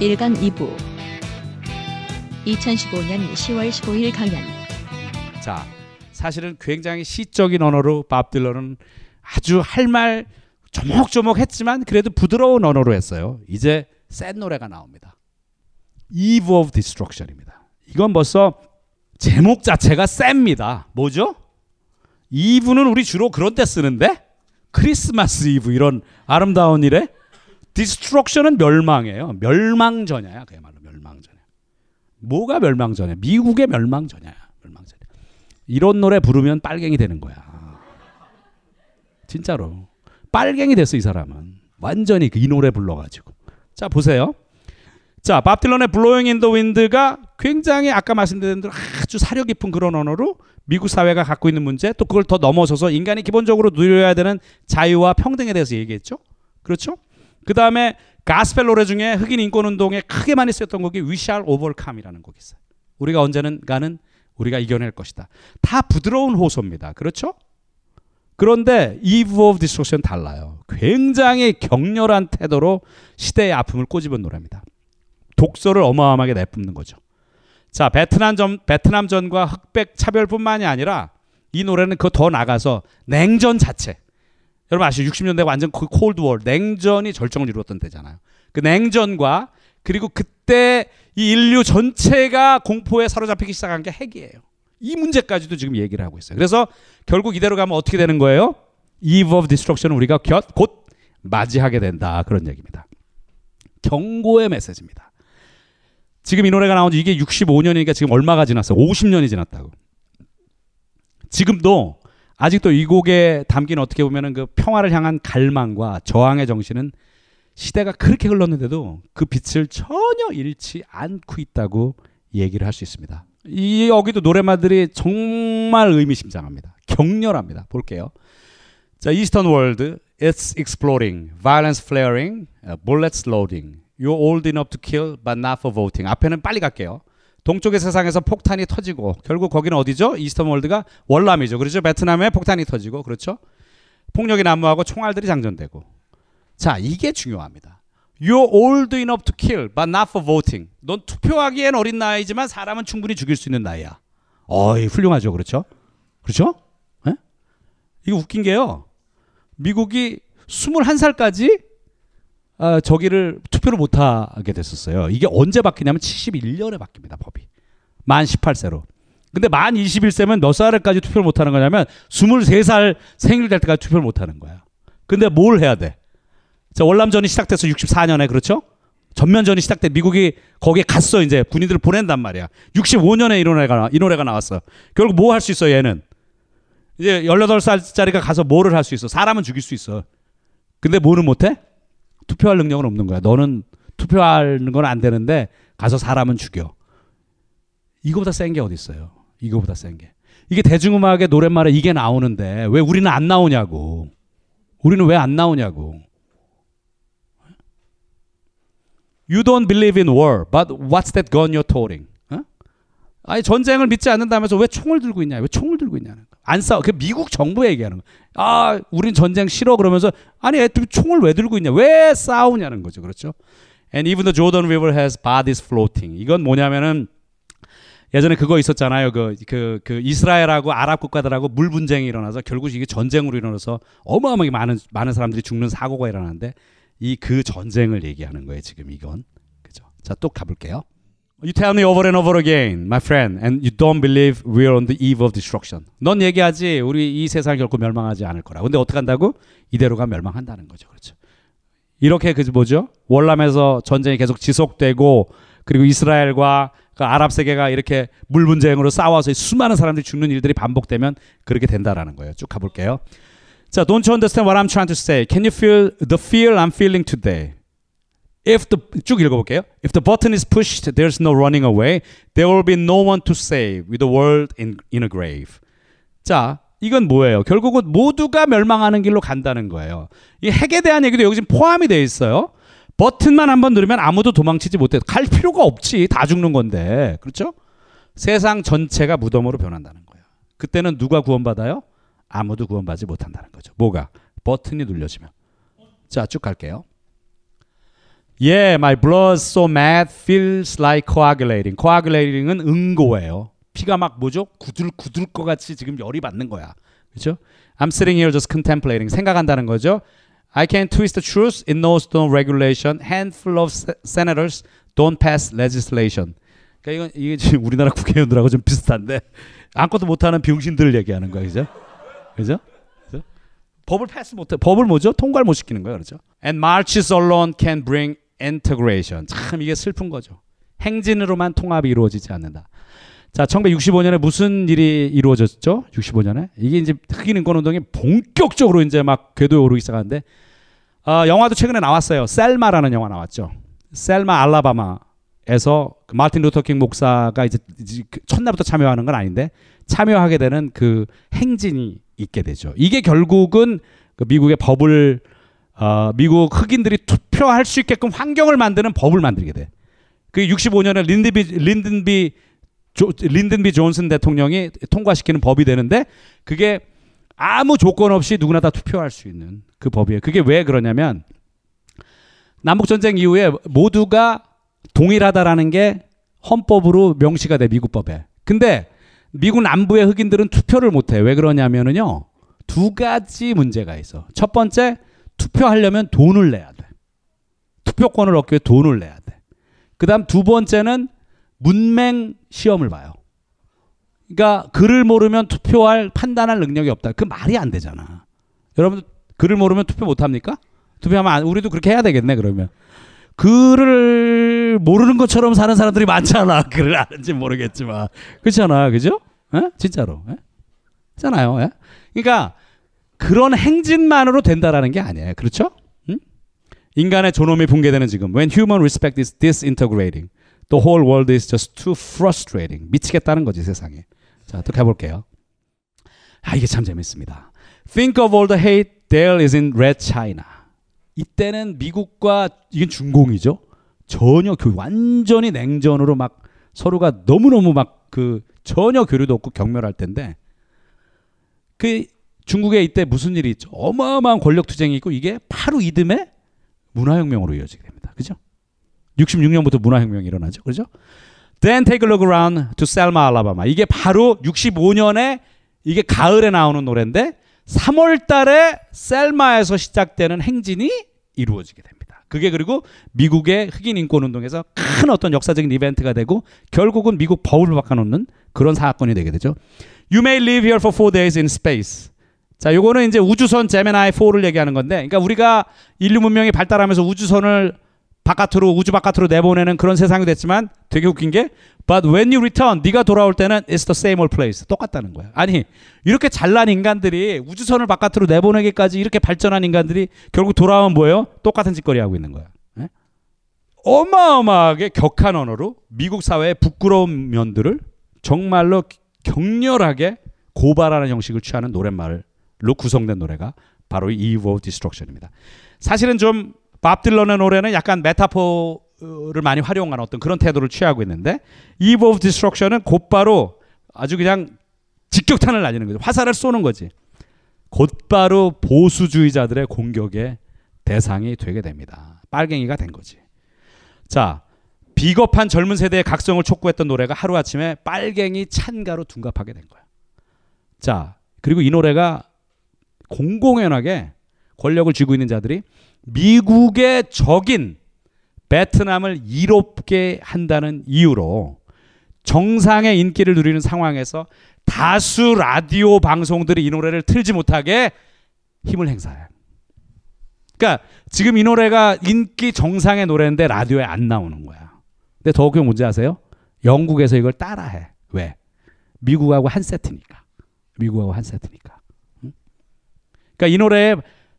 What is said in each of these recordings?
1강 2부 2015년 10월 15일 강연 자, 사실은 굉장히 시적인 언어로 밥 딜런은 아주 할 말 조목조목 했지만 그래도 부드러운 언어로 했어요. 이제 센 노래가 나옵니다. Eve of Destruction입니다. 이건 벌써 제목 자체가 셉니다. 뭐죠? eve는 우리 주로 그런 때 쓰는데 크리스마스 이브 이런 아름다운 일에 destruction은 멸망이에요. 멸망전야야 그야말로 멸망전야. 뭐가 멸망전야? 미국의 멸망전야야. 멸망전야. 이런 노래 부르면 빨갱이 되는 거야. 진짜로 빨갱이 됐어 이 사람은 완전히 이 노래 불러가지고. 자 보세요. 자, 밥 딜런의 Blowin' in the Wind가 굉장히 아까 말씀드린 대로 아주 사려 깊은 그런 언어로 미국 사회가 갖고 있는 문제 또 그걸 더 넘어서서 인간이 기본적으로 누려야 되는 자유와 평등에 대해서 얘기했죠. 그렇죠? 그 다음에 가스펠 노래 중에 흑인 인권 운동에 크게 많이 쓰였던 곡이 We Shall Overcome이라는 곡이 있어요. 우리가 언제는가는 우리가 이겨낼 것이다. 다 부드러운 호소입니다. 그렇죠? 그런데 Eve of Destruction 달라요. 굉장히 격렬한 태도로 시대의 아픔을 꼬집은 노래입니다. 독소를 어마어마하게 내뿜는 거죠. 자, 베트남 전, 베트남 전과 흑백 차별뿐만이 아니라 이 노래는 그 더 나가서 냉전 자체. 여러분 아시죠? 60년대 완전 그 콜드월, 냉전이 절정을 이루었던 때잖아요. 그 냉전과 그리고 그때 이 인류 전체가 공포에 사로잡히기 시작한 게 핵이에요. 이 문제까지도 지금 얘기를 하고 있어요. 그래서 결국 이대로 가면 어떻게 되는 거예요? Eve of Destruction을 우리가 곧 맞이하게 된다. 그런 얘기입니다. 경고의 메시지입니다. 지금 이 노래가 나온 지 이게 65년이니까 지금 얼마가 지났어요? 50년이 지났다고. 지금도 아직도 이 곡에 담긴 어떻게 보면은 그 평화를 향한 갈망과 저항의 정신은 시대가 그렇게 흘렀는데도 그 빛을 전혀 잃지 않고 있다고 얘기를 할 수 있습니다. 이 여기도 노래마들이 정말 의미심장합니다. 격렬합니다. 볼게요. 자, Eastern world, it's exploding, violence flaring, bullets loading. You're old enough to kill, but not for voting. 앞에는 빨리 갈게요. 동쪽의 세상에서 폭탄이 터지고 결국 거기는 어디죠? Eastern world가 월남이죠. 그렇죠? 베트남에 폭탄이 터지고 그렇죠? 폭력이 난무하고 총알들이 장전되고. 자, 이게 중요합니다. You're old enough to kill, but not for voting. 넌 투표하기엔 어린 나이지만 사람은 충분히 죽일 수 있는 나이야. 어이, 훌륭하죠. 그렇죠? 그렇죠? 에? 이거 웃긴 게요. 미국이 21살까지 아, 저기를 투표를 못 하게 됐었어요. 이게 언제 바뀌냐면 71년에 바뀝니다, 법이. 만 18세로. 근데 만 21세면 몇 살까지 투표를 못 하는 거냐면 23살 생일 될 때까지 투표를 못 하는 거야. 근데 뭘 해야 돼? 자, 월남전이 시작돼서 64년에 그렇죠? 전면전이 시작돼 미국이 거기에 갔어 이제 군인들을 보낸단 말이야. 65년에 이 노래가 이 노래가 나왔어. 결국 뭐 할 수 있어 얘는? 이제 18살짜리가 가서 뭐를 할 수 있어? 사람은 죽일 수 있어. 근데 뭐는 못 해? 투표할 능력은 없는 거야. 너는 투표하는 건 안 되는데 가서 사람은 죽여. 이거보다 센 게 어디 있어요? 이거보다 센 게. 이게 대중음악의 노랫말에 이게 나오는데 왜 우리는 안 나오냐고. 우리는 왜 안 나오냐고. You don't believe in war, but what's that gun you're toting? 어? 아니 전쟁을 믿지 않는다면서 왜 총을 들고 있냐? 왜 총을 들고 있냐는 거. 안 싸워. 그 미국 정부 얘기하는 거. 아, 우린 전쟁 싫어 그러면서 아니 애들 총을 왜 들고 있냐? 왜 싸우냐는 거죠. 그렇죠? And even the Jordan River has bodies floating. 이건 뭐냐면은 예전에 그거 있었잖아요. 그, 그, 그 이스라엘하고 아랍 국가들하고 물 분쟁이 일어나서 결국 이게 전쟁으로 일어나서 어마어마하게 많은 많은 사람들이 죽는 사고가 일어나는데 이 그 전쟁을 얘기하는 거예요. 지금 이건 그죠? 자, 또 가볼게요. You tell me over and over again, my friend, and you don't believe we're on the eve of destruction. 넌 얘기하지 우리 이 세상 결코 멸망하지 않을 거라. 근데 어떻게 한다고? 이대로가 멸망한다는 거죠. 그렇죠. 이렇게 그 뭐죠? 월남에서 전쟁이 계속 지속되고 그리고 이스라엘과 그 아랍 세계가 이렇게 물 분쟁으로 싸워서 수많은 사람들이 죽는 일들이 반복되면 그렇게 된다라는 거예요. 쭉 가볼게요. 자, don't you understand what I'm trying to say? Can you feel the fear I'm feeling today? If the 쭉 읽어볼게요. If the button is pushed, there's no running away. There will be no one to save with the world in, in a grave. 자, 이건 뭐예요? 결국은 모두가 멸망하는 길로 간다는 거예요. 이 핵에 대한 얘기도 여기 지금 포함이 되어 있어요. 버튼만 한번 누르면 아무도 도망치지 못해. 갈 필요가 없지. 다 죽는 건데. 그렇죠? 세상 전체가 무덤으로 변한다는 거예요. 그때는 누가 구원받아요? 아무도 구원받지 못한다는 거죠. 뭐가? 버튼이 눌려지면. 자, 쭉 갈게요. Yeah, my blood so mad feels like coagulating. coagulating은 응고예요. 피가 막 뭐죠? 구들구들 것 같이 지금 열이 받는 거야. 그렇죠? I'm sitting here just contemplating. 생각한다는 거죠. I can twist the truth. It knows no regulation. Handful of senators don't pass legislation. 그러니까 이건 이게 지금 우리나라 국회의원들하고 좀 비슷한데 아무것도 못하는 병신들을 얘기하는 거야, 그죠? 그죠? 그죠? 법을 패스 못해. 법을 뭐죠? 통과를 못 시키는 거야, 그렇죠? And marches alone can bring integration. 참 이게 슬픈 거죠. 행진으로만 통합이 이루어지지 않는다. 자, 1965년에 무슨 일이 이루어졌죠? 65년에 이게 이제 흑인 인권 운동이 본격적으로 이제 막 궤도에 오르기 시작하는데 어, 영화도 최근에 나왔어요. 셀마라는 영화 나왔죠. 셀마 알라바마에서 그 마틴 루터킹 목사가 이제 그 첫날부터 참여하는 건 아닌데 참여하게 되는 그 행진이 있게 되죠. 이게 결국은 그 미국의 법을 어, 미국 흑인들이 투표할 수 있게끔 환경을 만드는 법을 만들게 돼. 그 65년에 린든비 린든비 조, 린든비 존슨 대통령이 통과시키는 법이 되는데 그게 아무 조건 없이 누구나 다 투표할 수 있는 그 법이에요. 그게 왜 그러냐면 남북 전쟁 이후에 모두가 동일하다라는 게 헌법으로 명시가 돼 미국 법에. 근데 미국 남부의 흑인들은 투표를 못 해. 왜 그러냐면은요. 두 가지 문제가 있어. 첫 번째 투표하려면 돈을 내야 돼. 투표권을 얻기 위해 돈을 내야 돼. 그 다음 두 번째는 문맹 시험을 봐요. 그러니까 글을 모르면 투표할 판단할 능력이 없다. 그 말이 안 되잖아. 여러분 글을 모르면 투표 못 합니까? 투표하면 안, 우리도 그렇게 해야 되겠네 그러면. 글을 모르는 것처럼 사는 사람들이 많잖아. 글을 아는지 모르겠지만 그렇잖아, 그죠? 에? 진짜로. 에? 잖아요. 에? 그러니까 그런 행진만으로 된다라는 게 아니에요. 그렇죠? 응? 인간의 존엄이 붕괴되는 지금. When human respect is disintegrating the whole world is just too frustrating. 미치겠다는 거지 세상에. 자 또 가볼게요. 아 이게 참 재밌습니다. Think of all the hate there is in red china. 이때는 미국과 이건 중공이죠. 전혀 교 완전히 냉전으로 막 서로가 너무너무 막 그 전혀 교류도 없고 경멸할 텐데 그 중국에 이때 무슨 일이 있죠? 어마어마한 권력 투쟁이 있고 이게 바로 이듬해 문화혁명으로 이어지게 됩니다. 그죠? 66년부터 문화혁명이 일어나죠. 그죠? Then take a look around to Selma, Alabama. 이게 바로 65년에 이게 가을에 나오는 노래인데 3월 달에 셀마에서 시작되는 행진이 이루어지게 됩니다. 그게 그리고 미국의 흑인 인권 운동에서 큰 어떤 역사적인 이벤트가 되고 결국은 미국 법을 바꿔놓는 그런 사건이 되게 되죠. You may live here for four days in space. 자, 요거는 이제 우주선 제메나이 4를 얘기하는 건데, 그러니까 우리가 인류 문명이 발달하면서 우주선을 바깥으로 우주 바깥으로 내보내는 그런 세상이 됐지만 되게 웃긴 게 but when you return 네가 돌아올 때는 it's the same old place 똑같다는 거야. 아니 이렇게 잘난 인간들이 우주선을 바깥으로 내보내기까지 이렇게 발전한 인간들이 결국 돌아오면 뭐예요? 똑같은 짓거리 하고 있는 거야. 네? 어마어마하게 격한 언어로 미국 사회의 부끄러운 면들을 정말로 격렬하게 고발하는 형식을 취하는 노랫말 로 구성된 노래가 바로 이 Eve of Destruction입니다. 사실은 좀 밥 딜런의 노래는 약간 메타포를 많이 활용한 어떤 그런 태도를 취하고 있는데 Eve of Destruction은 곧바로 아주 그냥 직격탄을 날리는 거죠. 화살을 쏘는 거지. 곧바로 보수주의자들의 공격의 대상이 되게 됩니다. 빨갱이가 된 거지. 자, 비겁한 젊은 세대의 각성을 촉구했던 노래가 하루아침에 빨갱이 찬가로 둔갑하게 된 거야. 자, 그리고 이 노래가 공공연하게 권력을 쥐고 있는 자들이 미국의 적인 베트남을 이롭게 한다는 이유로 정상의 인기를 누리는 상황에서 다수 라디오 방송들이 이 노래를 틀지 못하게 힘을 행사해. 그러니까 지금 이 노래가 인기 정상의 노래인데 라디오에 안 나오는 거야. 근데 더 웃긴 문제 아세요? 영국에서 이걸 따라해. 왜? 미국하고 한 세트니까. 미국하고 한 세트니까. 그러니까 이 노래에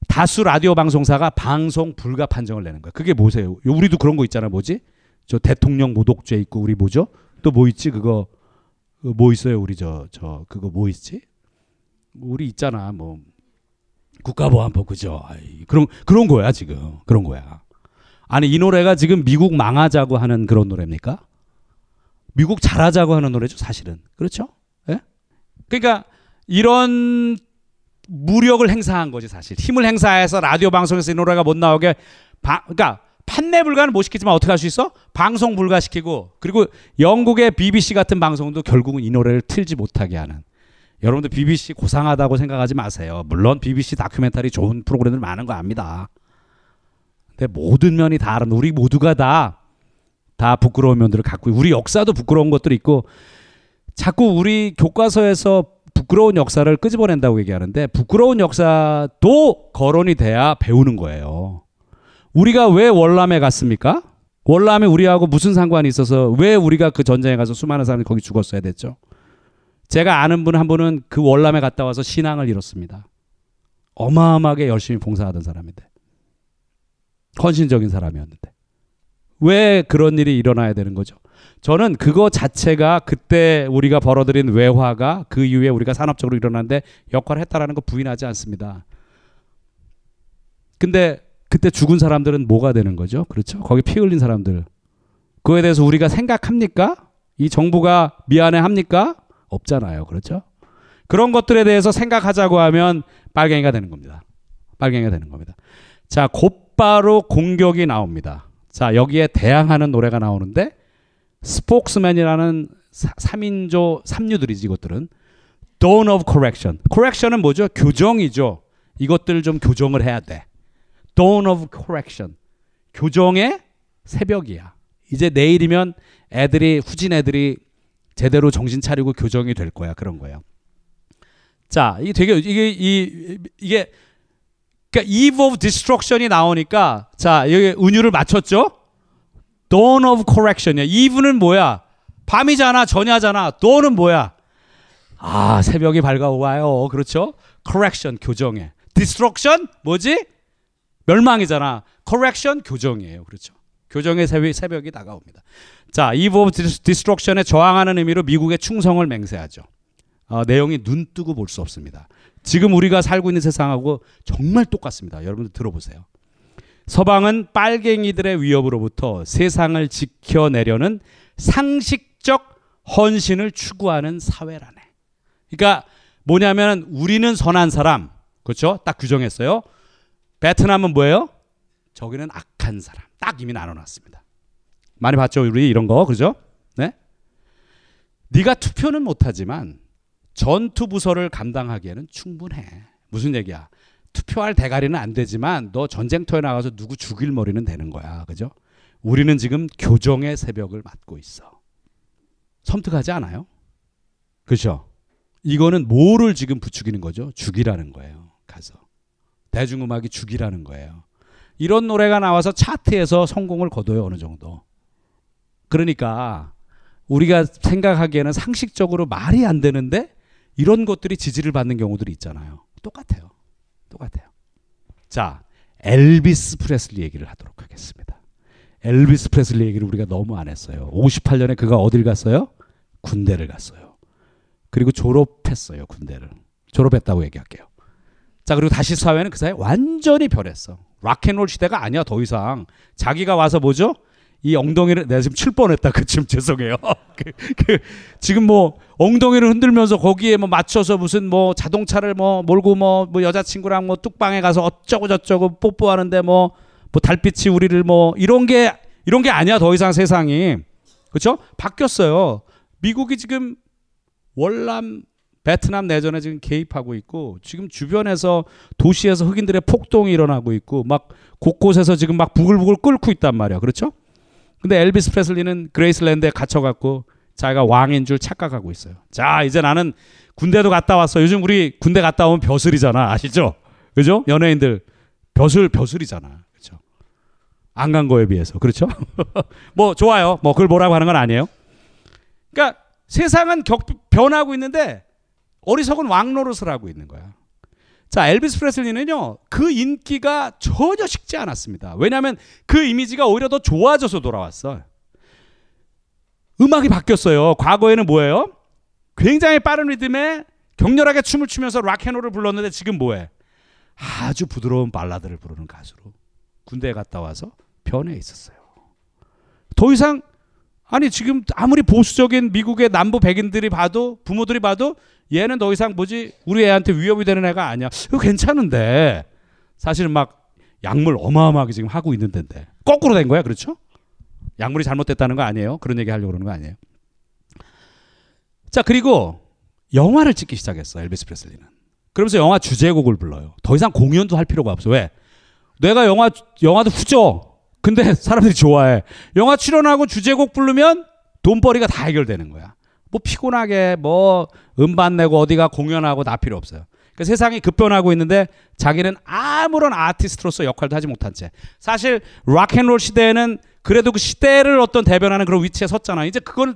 다수 라디오 방송사가 방송 불가 판정을 내는 거야. 그게 뭐세요? 우리도 그런 거 있잖아. 뭐지? 저 대통령 모독죄 있고 우리 뭐죠? 또 뭐 있지? 그거 그거 뭐 있어요? 우리 저저 그거 뭐 있지? 우리 있잖아. 뭐 국가보안법 그죠? 아이, 그런 그런 거야 지금 그런 거야. 아니 이 노래가 지금 미국 망하자고 하는 그런 노래입니까? 미국 잘하자고 하는 노래죠 사실은 그렇죠? 예? 그러니까 이런 무력을 행사한 거지 사실 힘을 행사해서 라디오 방송에서 이 노래가 못 나오게 바, 그러니까 판매 불가는 못 시키지만 어떻게 할 수 있어? 방송 불가시키고 그리고 영국의 BBC 같은 방송도 결국은 이 노래를 틀지 못하게 하는 여러분들 BBC 고상하다고 생각하지 마세요. 물론 BBC 다큐멘터리 좋은 프로그램들 많은 거 압니다. 근데 모든 면이 다 알아. 우리 모두가 다, 다 부끄러운 면들을 갖고, 우리 역사도 부끄러운 것들이 있고, 자꾸 우리 교과서에서 부끄러운 역사를 끄집어낸다고 얘기하는데, 부끄러운 역사도 거론이 돼야 배우는 거예요. 우리가 왜 월남에 갔습니까? 월남에 우리하고 무슨 상관이 있어서 왜 우리가 그 전쟁에 가서 수많은 사람이 거기 죽었어야 됐죠? 제가 아는 분 한 분은 그 월남에 갔다 와서 신앙을 잃었습니다. 어마어마하게 열심히 봉사하던 사람인데. 헌신적인 사람이었는데. 왜 그런 일이 일어나야 되는 거죠? 저는 그거 자체가 그때 우리가 벌어들인 외화가 그 이후에 우리가 산업적으로 일어났는데 역할을 했다라는 거 부인하지 않습니다. 근데 그때 죽은 사람들은 뭐가 되는 거죠? 그렇죠? 거기 피 흘린 사람들. 그거에 대해서 우리가 생각합니까? 이 정부가 미안해 합니까? 없잖아요. 그렇죠? 그런 것들에 대해서 생각하자고 하면 빨갱이가 되는 겁니다. 빨갱이가 되는 겁니다. 자, 곧바로 공격이 나옵니다. 자, 여기에 대항하는 노래가 나오는데 스포크스맨이라는 3인조 3류들이지 이것들은 Dawn of Correction. Correction은 뭐죠? 교정이죠. 이것들을 좀 교정을 해야 돼. Dawn of Correction. 교정의 새벽이야. 이제 내일이면 애들이 후진 애들이 제대로 정신 차리고 교정이 될 거야. 그런 거예요. 자, 이게 되게 이게 이 이게 그러니까 eve of destruction이 나오니까 자, 여기 은유를 맞췄죠? dawn of correction이야. eve는 뭐야? 밤이잖아, 저녁잖아. dawn은 뭐야? 아, 새벽이 밝아와요. 그렇죠? correction 교정해. destruction 뭐지? 멸망이잖아. correction 교정이에요. 그렇죠? 교정의 새벽, 새벽이 다가옵니다. 자, eve of destruction에 저항하는 의미로 미국의 충성을 맹세하죠. 어, 내용이 눈 뜨고 볼 수 없습니다. 지금 우리가 살고 있는 세상하고 정말 똑같습니다. 여러분들 들어보세요. 서방은 빨갱이들의 위협으로부터 세상을 지켜내려는 상식적 헌신을 추구하는 사회라네. 그러니까 뭐냐면 우리는 선한 사람, 그렇죠? 딱 규정했어요. 베트남은 뭐예요? 저기는 악한 사람. 딱 이미 나눠놨습니다. 많이 봤죠, 우리 이런 거, 그죠? 네? 네가 투표는 못하지만 전투 부서를 감당하기에는 충분해. 무슨 얘기야? 투표할 대가리는 안 되지만 너 전쟁터에 나가서 누구 죽일 머리는 되는 거야. 그죠? 우리는 지금 교정의 새벽을 맞고 있어. 섬뜩하지 않아요? 그죠? 이거는 뭐를 지금 부추기는 거죠? 죽이라는 거예요. 가서. 대중음악이 죽이라는 거예요. 이런 노래가 나와서 차트에서 성공을 거둬요. 어느 정도. 그러니까 우리가 생각하기에는 상식적으로 말이 안 되는데 이런 것들이 지지를 받는 경우들이 있잖아요. 똑같아요. 똑같아요. 자, 엘비스 프레슬리 얘기를 하도록 하겠습니다. 엘비스 프레슬리 얘기를 우리가 너무 안 했어요. 58년에 그가 어딜 갔어요? 군대를 갔어요. 그리고 졸업했어요, 군대를. 졸업했다고 얘기할게요. 자, 그리고 다시 사회는 그 사이에 완전히 변했어. 락앤롤 시대가 아니야, 더 이상. 자기가 와서 뭐죠? 이 엉덩이를 내가 지금 칠 뻔했다. 그쯤 죄송해요. 그, 그, 지금 뭐 엉덩이를 흔들면서 거기에 뭐 맞춰서 무슨 뭐 자동차를 뭐 몰고 뭐, 뭐 여자친구랑 뭐 뚝방에 가서 어쩌고 저쩌고 뽀뽀하는데 뭐, 뭐 달빛이 우리를 뭐 이런 게 이런 게 아니야 더 이상 세상이 그렇죠? 바뀌었어요. 미국이 지금 월남 베트남 내전에 지금 개입하고 있고 지금 주변에서 도시에서 흑인들의 폭동이 일어나고 있고 막 곳곳에서 지금 막 부글부글 끓고 있단 말이야. 그렇죠? 근데 엘비스 프레슬리는 그레이슬랜드에 갇혀갖고 자기가 왕인 줄 착각하고 있어요. 자, 이제 나는 군대도 갔다 왔어. 요즘 우리 군대 갔다 오면 벼슬이잖아. 아시죠? 그죠? 연예인들 벼슬 벼슬이잖아. 그렇죠? 안 간 거에 비해서. 그렇죠? 뭐 좋아요. 뭐 그걸 뭐라고 하는 건 아니에요. 그러니까 세상은 격, 변하고 있는데 어리석은 왕노릇을 하고 있는 거야. 자, 엘비스 프레슬리는요, 그 인기가 전혀 식지 않았습니다. 왜냐하면 그 이미지가 오히려 더 좋아져서 돌아왔어요. 음악이 바뀌었어요. 과거에는 뭐예요? 굉장히 빠른 리듬에 격렬하게 춤을 추면서 락앤롤을 불렀는데 지금 뭐해? 아주 부드러운 발라드를 부르는 가수로 군대에 갔다 와서 변해 있었어요. 더 이상 아니 지금 아무리 보수적인 미국의 남부 백인들이 봐도 부모들이 봐도 얘는 더 이상 뭐지 우리 애한테 위협이 되는 애가 아니야. 이거 괜찮은데 사실은 막 약물 어마어마하게 지금 하고 있는 데인데 거꾸로 된 거야 그렇죠? 약물이 잘못됐다는 거 아니에요? 그런 얘기 하려고 그러는 거 아니에요? 자 그리고 영화를 찍기 시작했어 엘비스 프레슬리는. 그러면서 영화 주제곡을 불러요. 더 이상 공연도 할 필요가 없어. 왜? 내가 영화 영화도 후져. 근데 사람들이 좋아해. 영화 출연하고 주제곡 부르면 돈벌이가 다 해결되는 거야. 뭐 피곤하게 뭐 음반 내고 어디가 공연하고 나 필요 없어요. 그 세상이 급변하고 있는데 자기는 아무런 아티스트로서 역할도 하지 못한 채 사실 rock and roll 시대에는 그래도 그 시대를 어떤 대변하는 그런 위치에 섰잖아. 이제 그걸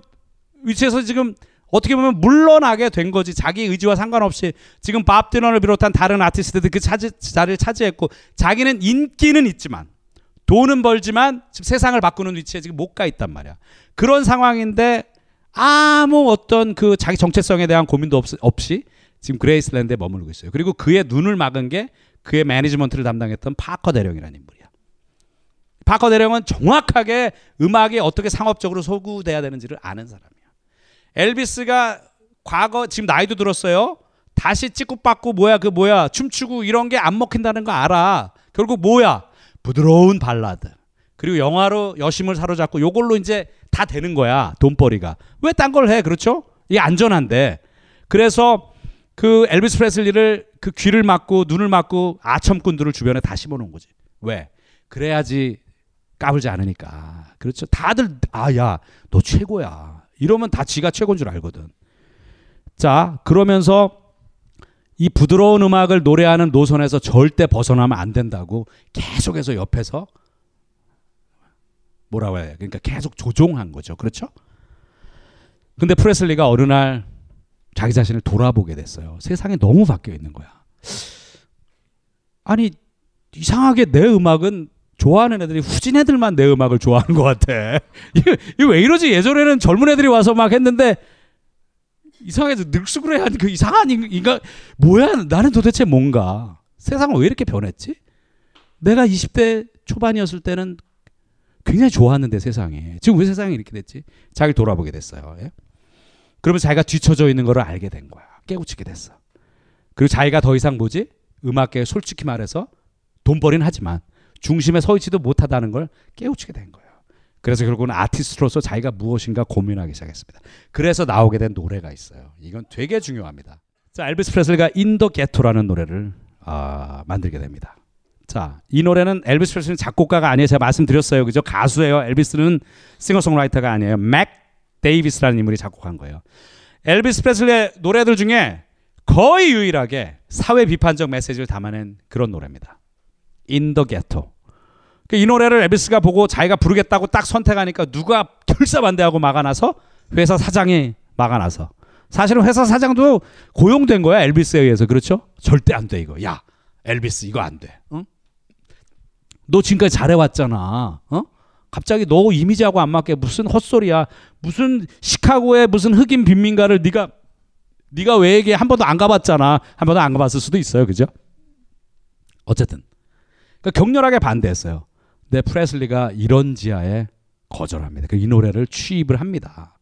위치에서 지금 어떻게 보면 물러나게 된 거지. 자기 의지와 상관없이 지금 밥 딜런을 비롯한 다른 아티스트들 그 차지, 자리를 차지했고 자기는 인기는 있지만 돈은 벌지만 지금 세상을 바꾸는 위치에 지금 못 가 있단 말이야. 그런 상황인데 아무 어떤 그 자기 정체성에 대한 고민도 없, 없이 지금 그레이스랜드에 머물고 있어요. 그리고 그의 눈을 막은 게 그의 매니지먼트를 담당했던 파커 대령이라는 인물이야. 파커 대령은 정확하게 음악이 어떻게 상업적으로 소구돼야 되는지를 아는 사람이야. 엘비스가 과거 지금 나이도 들었어요. 다시 찍고받고 뭐야 그 뭐야 춤추고 이런 게 안 먹힌다는 거 알아. 결국 뭐야 부드러운 발라드. 그리고 영화로 여심을 사로잡고 요걸로 이제 다 되는 거야 돈벌이가. 왜 딴 걸 해? 그렇죠? 이게 안전한데. 그래서 그 엘비스 프레슬리를 그 귀를 막고 눈을 막고 아첨꾼들을 주변에 다 심어 놓은 거지. 왜? 그래야지 까불지 않으니까. 그렇죠. 다들 아 야 너 최고야. 이러면 다 지가 최고인 줄 알거든. 자 그러면서 이 부드러운 음악을 노래하는 노선에서 절대 벗어나면 안 된다고 계속해서 옆에서 뭐라고 해야 그러니까 계속 조종한 거죠. 그렇죠? 근데 프레슬리가 어느 날 자기 자신을 돌아보게 됐어요. 세상이 너무 바뀌어 있는 거야. 아니 이상하게 내 음악은 좋아하는 애들이 후진 애들만 내 음악을 좋아하는 것 같아. 이게, 이게 왜 이러지? 예전에는 젊은 애들이 와서 막 했는데 이상해서 늙수그레한 그 이상한 인간 뭐야? 나는 도대체 뭔가 세상은 왜 이렇게 변했지? 내가 20대 초반이었을 때는 굉장히 좋았는데 세상에 지금 왜 세상이 이렇게 됐지? 자기를 돌아보게 됐어요. 예? 그러면 자기가 뒤쳐져 있는 걸 알게 된 거야. 깨우치게 됐어. 그리고 자기가 더 이상 뭐지? 음악계 솔직히 말해서 돈벌이는 하지만 중심에 서 있지도 못하다는 걸 깨우치게 된 거예요. 그래서 결국은 아티스트로서 자기가 무엇인가 고민하기 시작했습니다. 그래서 나오게 된 노래가 있어요. 이건 되게 중요합니다. 자, 엘비스 프레슬리가 In the Ghetto라는 노래를 아, 만들게 됩니다. 자, 이 노래는 엘비스 프레슬리는 작곡가가 아니에요. 제가 말씀드렸어요. 그죠? 가수예요. 엘비스는 싱어송라이터가 아니에요. 맥 데이비스라는 인물이 작곡한 거예요. 엘비스 프레슬리의 노래들 중에 거의 유일하게 사회 비판적 메시지를 담아낸 그런 노래입니다. In the Ghetto. 이 노래를 엘비스가 보고 자기가 부르겠다고 딱 선택하니까 누가 결사반대하고 막아놔서 회사 사장이 막아놔서 사실은 회사 사장도 고용된 거야 엘비스에 의해서 그렇죠? 절대 안 돼 이거. 야 엘비스 이거 안 돼. 응? 너 지금까지 잘해왔잖아. 어? 갑자기 너 이미지하고 안 맞게 무슨 헛소리야. 무슨 시카고의 무슨 흑인 빈민가를 네가 네가 왜 얘기해? 한 번도 안 가봤잖아. 한 번도 안 가봤을 수도 있어요. 그죠? 어쨌든 그러니까 격렬하게 반대했어요. 근데 프레슬리가 이런 지하에 거절합니다. 그이 노래를 취입을 합니다.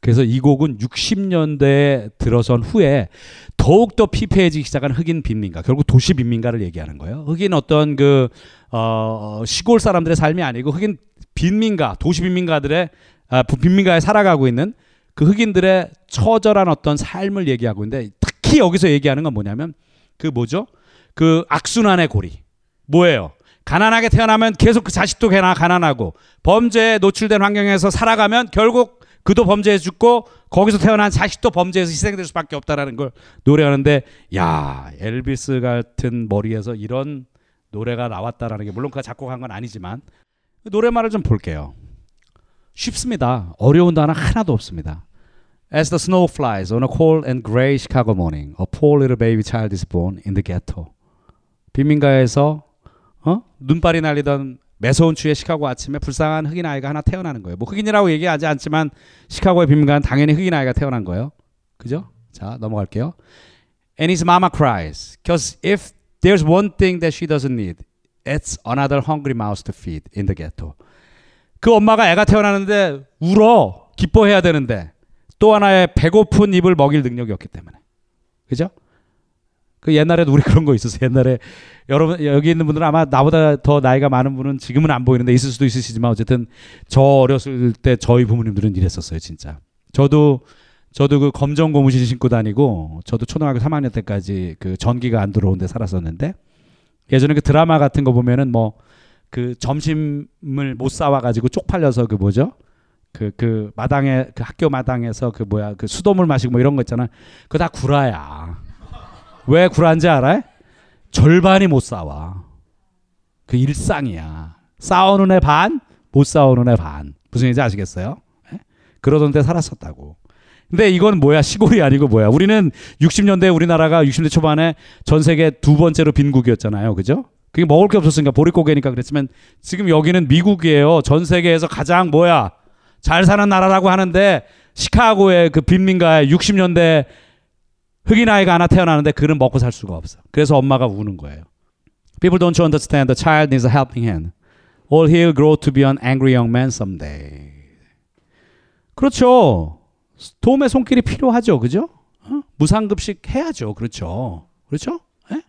그래서 이 곡은 60년대에 들어선 후에 더욱더 피폐해지기 시작한 흑인 빈민가, 결국 도시 빈민가를 얘기하는 거예요. 흑인 어떤 그, 어, 시골 사람들의 삶이 아니고 흑인 빈민가, 도시 빈민가들의, 아, 빈민가에 살아가고 있는 그 흑인들의 처절한 어떤 삶을 얘기하고 있는데 특히 여기서 얘기하는 건 뭐냐면 그 뭐죠? 그 악순환의 고리. 뭐예요? 가난하게 태어나면 계속 그 자식도 가난하고 범죄에 노출된 환경에서 살아가면 결국 그도 범죄에 죽고 거기서 태어난 자식도 범죄에서 희생될 수밖에 없다라는 걸 노래하는데 야 엘비스 같은 머리에서 이런 노래가 나왔다라는 게 물론 그가 작곡한 건 아니지만 노래말을 좀 볼게요. 쉽습니다. 어려운 단어 하나도 없습니다. As the snow flies on a cold and gray Chicago morning, a poor little baby child is born in the ghetto. 빈민가에서 어? 눈발이 날리던 매서운 추의 시카고 아침에 불쌍한 흑인 아이가 하나 태어나는 거예요. 뭐 흑인이라고 얘기하지 않지만 시카고의 빈민가는 당연히 흑인 아이가 태어난 거예요. 그죠? 자, 넘어갈게요. And his mama cries. Because if there's one thing that she doesn't need, it's another hungry mouse to feed in the ghetto. 그 엄마가 애가 태어나는데 울어. 기뻐해야 되는데 또 하나의 배고픈 입을 먹일 능력이 없기 때문에. 그죠? 그 옛날에도 우리 그런 거 있었어요. 옛날에 여러분 여기 있는 분들은 아마 나보다 더 나이가 많은 분은 지금은 안 보이는데 있을 수도 있으시지만 어쨌든 저 어렸을 때 저희 부모님들은 이랬었어요, 진짜. 저도 저도 그 검정 고무신 신고 다니고 저도 초등학교 3학년 때까지 그 전기가 안 들어온 데 살았었는데 예전에 그 드라마 같은 거 보면은 뭐 그 점심을 못 사와 가지고 쪽팔려서 그 뭐죠? 그, 그 마당에, 그 학교 마당에서 그 뭐야, 그 수돗물 마시고 뭐 이런 거 있잖아. 그거 다 구라야. 왜 구라인지 알아? 절반이 못 싸와. 그 일상이야. 싸우는 애 반, 못 싸우는 애 반. 무슨 얘기인지 아시겠어요? 예? 그러던 때 살았었다고. 근데 이건 뭐야? 시골이 아니고 뭐야? 우리는 60년대 우리나라가 60대 초반에 전 세계 두 번째로 빈국이었잖아요. 그죠? 그게 먹을 게 없었으니까 보릿고개니까 그랬지만 지금 여기는 미국이에요. 전 세계에서 가장 뭐야? 잘 사는 나라라고 하는데 시카고의 그 빈민가에 60년대 흑인 아이가 하나 태어나는데 그는 먹고 살 수가 없어. 그래서 엄마가 우는 거예요. People don't understand the child needs a helping hand. Or he'll grow to be an angry young man someday. 그렇죠. 도움의 손길이 필요하죠. 그죠? 어? 무상급식 해야죠. 그렇죠. 그렇죠? 에?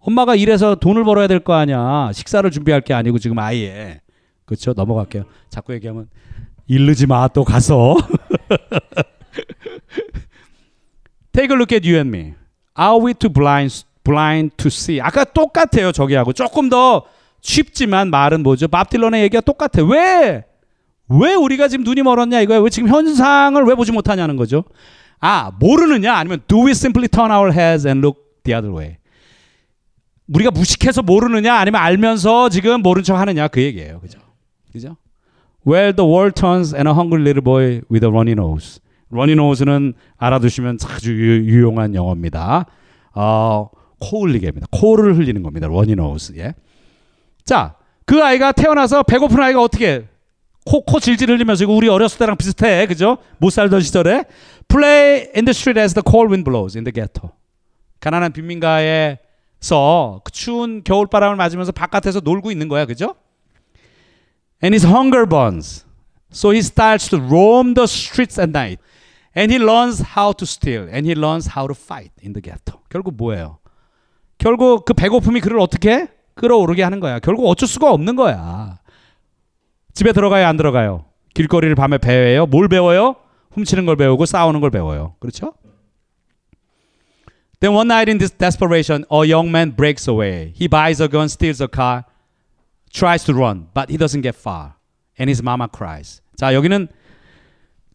엄마가 일해서 돈을 벌어야 될 거 아니야. 식사를 준비할 게 아니고 지금 아예. 그렇죠? 넘어갈게요. 자꾸 얘기하면 일르지 마. 또 가서. Take a look at you and me. Are we too blind, blind to see? 아까 똑같아요. 저기하고. 조금 더 쉽지만 말은 뭐죠? 밥 딜런의 얘기가 똑같아. 왜? 왜 우리가 지금 눈이 멀었냐 이거야. 왜 지금 현상을 왜 보지 못하냐는 거죠. 아, 모르느냐? 아니면 do we simply turn our heads and look the other way? 우리가 무식해서 모르느냐? 아니면 알면서 지금 모른 척 하느냐? 그 얘기예요. 그죠? 그죠? Well, the world turns and a hungry little boy with a runny nose. Nose는 알아두시면 아주 유, 용한 영어입니다. 어, 코 흘리게입니다. 코를 흘리는 겁니다. nose. 예. 자, 그 아이가 태어나서 배고픈 아이가 어떻게 코, 코 질질 흘리면서 이거 우리 어렸을 때랑 비슷해. 그죠? 못 살던 시절에 play in the street as the cold wind blows in the ghetto. 가난한 빈민가에서 그 추운 겨울바람을 맞으면서 바깥에서 놀고 있는 거야. 그죠? And his hunger burns. So he starts to roam the streets at night. And he learns how to steal. And he learns how to fight in the ghetto. 결국 뭐예요? 결국 그 배고픔이 그를 어떻게 끌어오르게 하는 거야. 결국 어쩔 수가 없는 거야. 집에 들어가요, 안 들어가요? 길거리를 밤에 배워요? 뭘 배워요? 훔치는 걸 배우고 싸우는 걸 배워요. 그렇죠? Then one night in this desperation, a young man breaks away. He buys a gun, steals a car, tries to run, but he doesn't get far. And his mama cries. 자, 여기는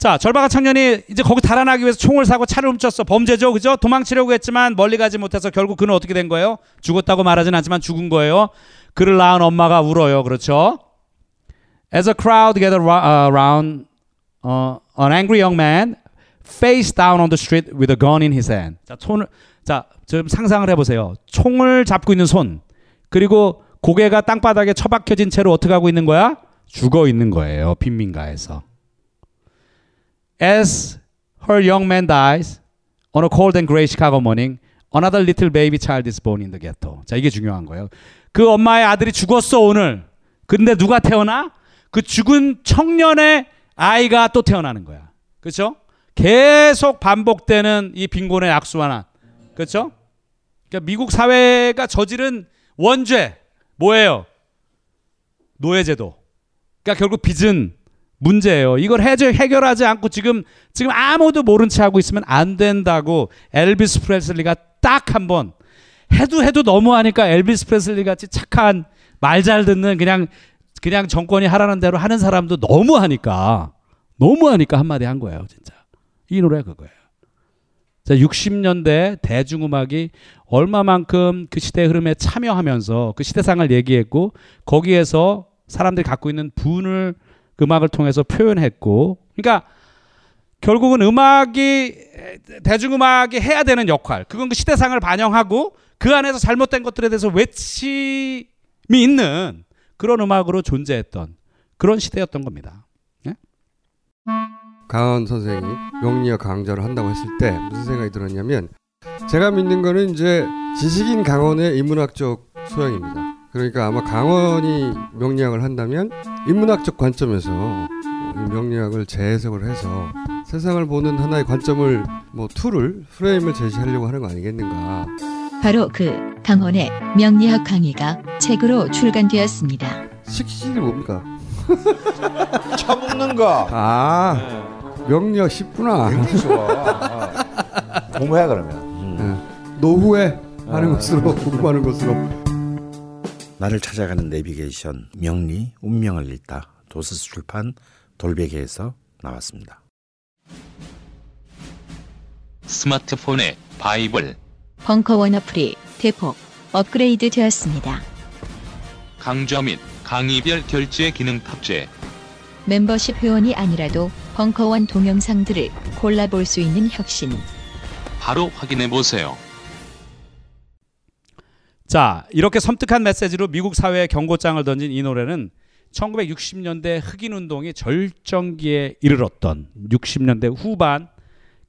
자, 절박한 청년이 이제 거기 달아나기 위해서 총을 사고 차를 훔쳤어. 범죄죠. 그죠? 도망치려고 했지만 멀리 가지 못해서 결국 그는 어떻게 된 거예요? 죽었다고 말하진 않지만 죽은 거예요. 그를 낳은 엄마가 울어요. 그렇죠? As a crowd gathered around uh, an angry young man face down on the street with a gun in his hand. 자, 손을 자, 좀 상상을 해 보세요. 총을 잡고 있는 손. 그리고 고개가 땅바닥에 처박혀진 채로 어떻게 하고 있는 거야? 죽어 있는 거예요. 빈민가에서. As her young man dies on a cold and gray Chicago morning, another little baby child is born in the ghetto. 자, 이게 중요한 거예요. 그 엄마의 아들이 죽었어, 오늘. 근데 누가 태어나? 그 죽은 청년의 아이가 또 태어나는 거야. 그렇죠? 계속 반복되는 이 빈곤의 악순환. 그렇죠? 그러니까 미국 사회가 저지른 원죄 뭐예요? 노예제도. 그러니까 결국 빚은 문제예요. 이걸 해결하지 않고 지금 지금 아무도 모른 채 하고 있으면 안 된다고 엘비스 프레슬리가 딱 한 번 해도 해도 너무하니까 엘비스 프레슬리 같이 착한 말 잘 듣는 그냥 그냥 정권이 하라는 대로 하는 사람도 너무하니까 너무하니까 한마디 한 거예요, 진짜. 이 노래 그거예요. 자, 60년대 대중음악이 얼마만큼 그 시대 흐름에 참여하면서 그 시대상을 얘기했고 거기에서 사람들이 갖고 있는 분을 음악을 통해서 표현했고 그러니까 결국은 음악이 대중음악이 해야 되는 역할 그건 그 시대상을 반영하고 그 안에서 잘못된 것들에 대해서 외침이 있는 그런 음악으로 존재했던 그런 시대였던 겁니다. 네? 강원 선생이 명리학 강좌를 한다고 했을 때 무슨 생각이 들었냐면 제가 믿는 거는 이제 지식인 강원의 인문학적 소양입니다. 그러니까 아마 강원이 명리학을 한다면 인문학적 관점에서 명리학을 재해석을 해서 세상을 보는 하나의 관점을 뭐 tool을 프레임을 제시하려고 하는 거 아니겠는가. 바로 그 강헌의 명리학 강의가 책으로 출간되었습니다. 식신이 뭡니까? 처먹는 거. 아 명리학 쉽구나. 굉장히 좋아. 어. 공부해 그러면. 네. 노후에 하는 것으로 공부하는 것으로. 나를 찾아가는 내비게이션 명리 운명을 읽다 도서출판 돌베개에서 나왔습니다. 스마트폰의 바이블 벙커원 어플이 대폭 업그레이드 되었습니다. 강좌 및 강의별 결제 기능 탑재 멤버십 회원이 아니라도 벙커원 동영상들을 골라볼 수 있는 혁신. 바로 확인해 보세요. 자, 이렇게 섬뜩한 메시지로 미국 사회에 경고장을 던진 이 노래는 1960년대 흑인 운동이 절정기에 이르렀던 60년대 후반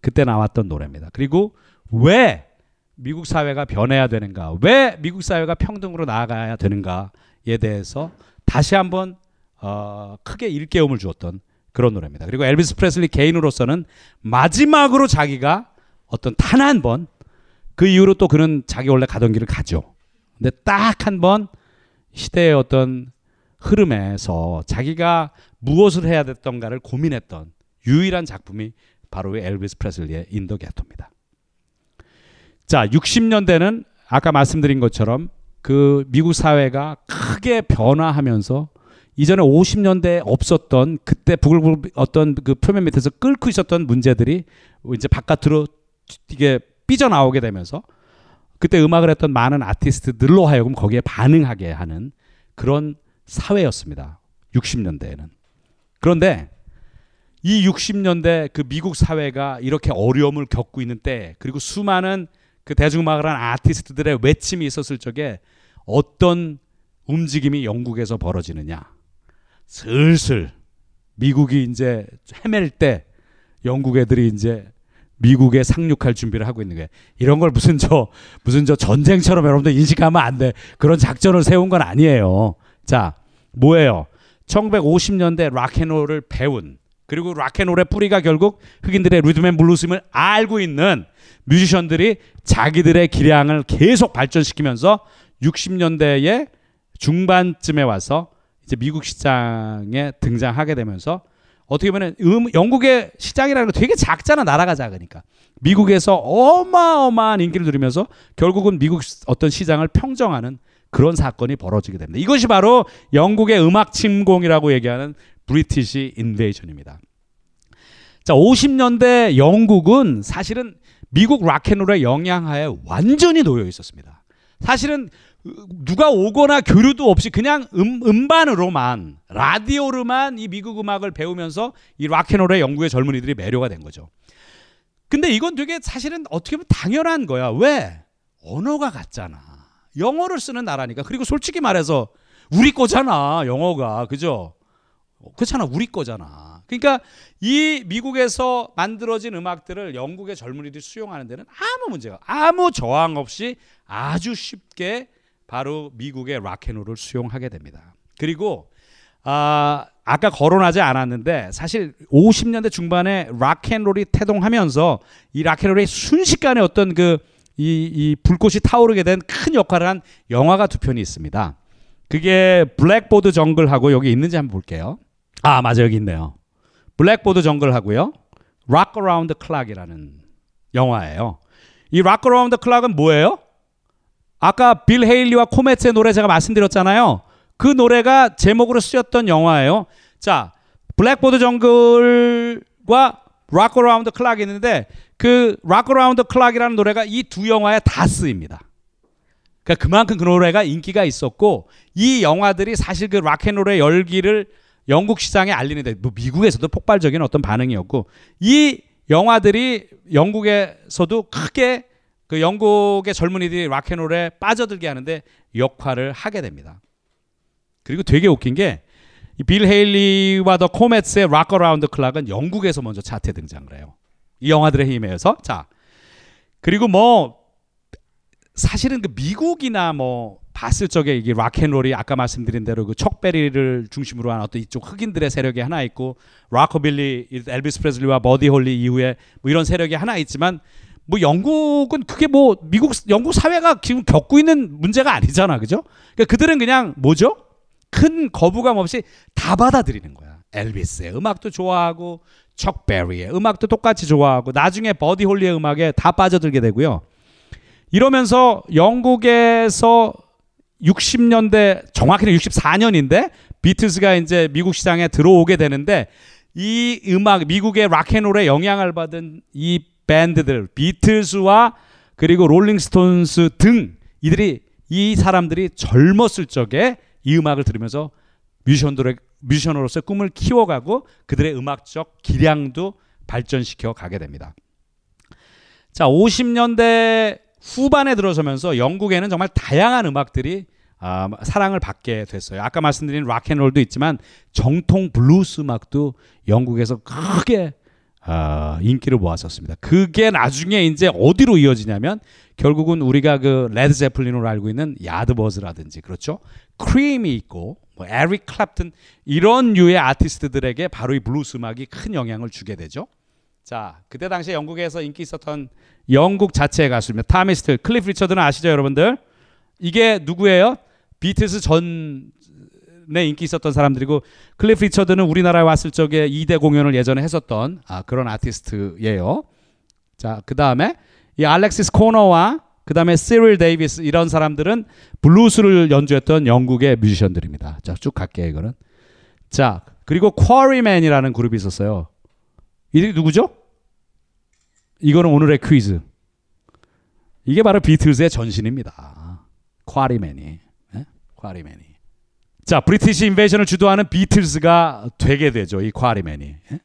그때 나왔던 노래입니다. 그리고 왜 미국 사회가 변해야 되는가? 왜 미국 사회가 평등으로 나아가야 되는가에 대해서 다시 한번 어, 크게 일깨움을 주었던 그런 노래입니다. 그리고 엘비스 프레슬리 개인으로서는 마지막으로 자기가 어떤 단한번 그 이후로 또 그는 자기 원래 가던 길을 가죠. 근데 딱 한 번 시대의 어떤 흐름에서 자기가 무엇을 해야 됐던가를 고민했던 유일한 작품이 바로 엘비스 프레슬리의 In the Ghetto입니다. 자, 60년대는 아까 말씀드린 것처럼 그 미국 사회가 크게 변화하면서 이전에 50년대에 없었던 그때 부글부글 어떤 그 표면 밑에서 끓고 있었던 문제들이 이제 바깥으로 이게 삐져나오게 되면서 그때 음악을 했던 많은 아티스트들로 하여금 거기에 반응하게 하는 그런 사회였습니다. 60년대에는. 그런데 이 60년대 그 미국 사회가 이렇게 어려움을 겪고 있는 때 그리고 수많은 그 대중음악을 한 아티스트들의 외침이 있었을 적에 어떤 움직임이 영국에서 벌어지느냐. 슬슬 미국이 이제 헤맬 때 영국 애들이 이제 미국에 상륙할 준비를 하고 있는 거예요. 이런 걸 무슨 저 무슨 저 전쟁처럼 여러분들 인식하면 안 돼. 그런 작전을 세운 건 아니에요. 자, 뭐예요? 1950년대 락앤롤을 배운 그리고 락앤롤의 뿌리가 결국 흑인들의 리듬앤 블루스임을 알고 있는 뮤지션들이 자기들의 기량을 계속 발전시키면서 60년대의 중반쯤에 와서 이제 미국 시장에 등장하게 되면서 어떻게 보면 음, 영국의 시장이라는 거 되게 작잖아 나라가 작으니까 미국에서 어마어마한 인기를 누리면서 결국은 미국 어떤 시장을 평정하는 그런 사건이 벌어지게 됩니다. 이것이 바로 영국의 음악 침공이라고 얘기하는 브리티시 인베이션입니다. 자, 50년대 영국은 사실은 미국 락앤롤의 영향하에 완전히 놓여 있었습니다. 사실은 누가 오거나 교류도 없이 그냥 음, 음반으로만 라디오로만 이 미국 음악을 배우면서 이 락앤롤의 영국의 젊은이들이 매료가 된 거죠. 근데 이건 되게 사실은 어떻게 보면 당연한 거야. 왜? 언어가 같잖아. 영어를 쓰는 나라니까. 그리고 솔직히 말해서 우리 거잖아. 영어가. 그죠? 그렇잖아. 우리 거잖아. 그러니까 이 미국에서 만들어진 음악들을 영국의 젊은이들이 수용하는 데는 아무 문제가 아무 저항 없이 아주 쉽게 바로 미국의 락앤롤을 수용하게 됩니다. 그리고 아, 아까 거론하지 않았는데 사실 50년대 중반에 락앤롤이 태동하면서 이 락앤롤의 순식간에 어떤 그 이, 이 불꽃이 타오르게 된 큰 역할을 한 영화가 두 편이 있습니다. 그게 Blackboard Jungle하고 여기 있는지 한번 볼게요. 아, 맞아 여기 있네요. Blackboard Jungle하고요. Rock Around Clock이라는 영화예요. 이 Rock Around Clock은 뭐예요? 아까 빌 헤일리와 코메츠의 노래 제가 말씀드렸잖아요. 그 노래가 제목으로 쓰였던 영화예요. 자, Blackboard Jungle과 Rock Around Clock이 있는데 그 Rock Around Clock이라는 노래가 이 두 영화에 다 쓰입니다. 그러니까 그만큼 그 노래가 인기가 있었고 이 영화들이 사실 그 락앤롤의 열기를 영국 시장에 알리는데 뭐 미국에서도 폭발적인 어떤 반응이었고 이 영화들이 영국에서도 크게 그 영국의 젊은이들이 락앤롤에 빠져들게 하는데 역할을 하게 됩니다. 그리고 되게 웃긴 게 빌 헤일리와 더 코메츠의 Rock Around Clock은 영국에서 먼저 차트에 등장을 해요. 이 영화들의 힘에 의해서. 자. 그리고 뭐 사실은 그 미국이나 뭐 봤을 적에 이게 락앤롤이 아까 말씀드린 대로 그 척베리를 중심으로 한 어떤 이쪽 흑인들의 세력이 하나 있고 락커빌리 엘비스 프레슬리와 버디 홀리 이후에 뭐 이런 세력이 하나 있지만 뭐 영국은 그게 뭐 미국 영국 사회가 지금 겪고 있는 문제가 아니잖아. 그죠? 그러니까 그들은 그냥 뭐죠? 큰 거부감 없이 다 받아들이는 거야. 엘비스의 음악도 좋아하고 척 베리의 음악도 똑같이 좋아하고 나중에 버디 홀리의 음악에 다 빠져들게 되고요. 이러면서 영국에서 60년대 정확히는 64년인데 비틀즈가 이제 미국 시장에 들어오게 되는데 이 음악 미국의 락앤롤에 영향을 받은 이 밴드들 비틀즈와 그리고 롤링스톤스 등 이들이 이 사람들이 젊었을 적에 이 음악을 들으면서 뮤지션들의 뮤지션으로서의 꿈을 키워가고 그들의 음악적 기량도 발전시켜 가게 됩니다. 자, 50년대 후반에 들어서면서 영국에는 정말 다양한 음악들이 아, 사랑을 받게 됐어요. 아까 말씀드린 락앤롤도 있지만 정통 블루스 음악도 영국에서 크게 아, 인기를 모았었습니다. 그게 나중에 이제 어디로 이어지냐면 결국은 우리가 그 레드 제플린으로 알고 있는 야드버즈라든지 그렇죠. 크림이 있고 뭐 에릭 클랩튼 이런 류의 아티스트들에게 바로 이 블루스 음악이 큰 영향을 주게 되죠. 자, 그때 당시에 영국에서 인기 있었던 영국 자체의 가수입니다. 타미 스틸, 클리프 리처드는 아시죠, 여러분들? 이게 누구예요? 비틀스 전 에 인기 있었던 사람들이고 클리프 리처드는 우리나라에 왔을 적에 이대 공연을 예전에 했었던 아, 그런 아티스트예요. 자, 그 다음에 이 알렉시스 코너와 그 다음에 시릴 데이비스 이런 사람들은 블루스를 연주했던 영국의 뮤지션들입니다. 자, 쭉 갈게요, 이거는. 자, 그리고 쿼리맨이라는 그룹이 있었어요. 이들이 누구죠? 이거는 오늘의 퀴즈. 이게 바로 비틀즈의 전신입니다. 쿼리맨이. 네? 쿼리맨이. 자, 브리티시 인베이션을 주도하는 비틀즈가 되게 되죠. 이 쿼리맨이. 예?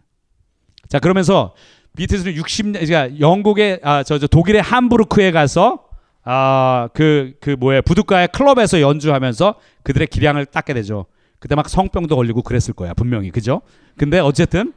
자, 그러면서 비틀즈는 60년 그러니까 영국의 아, 저, 저 독일의 함부르크에 가서 아, 그, 그 뭐야, 부둣가의 클럽에서 연주하면서 그들의 기량을 닦게 되죠. 그때 막 성병도 걸리고 그랬을 거야, 분명히. 그죠? 근데 어쨌든,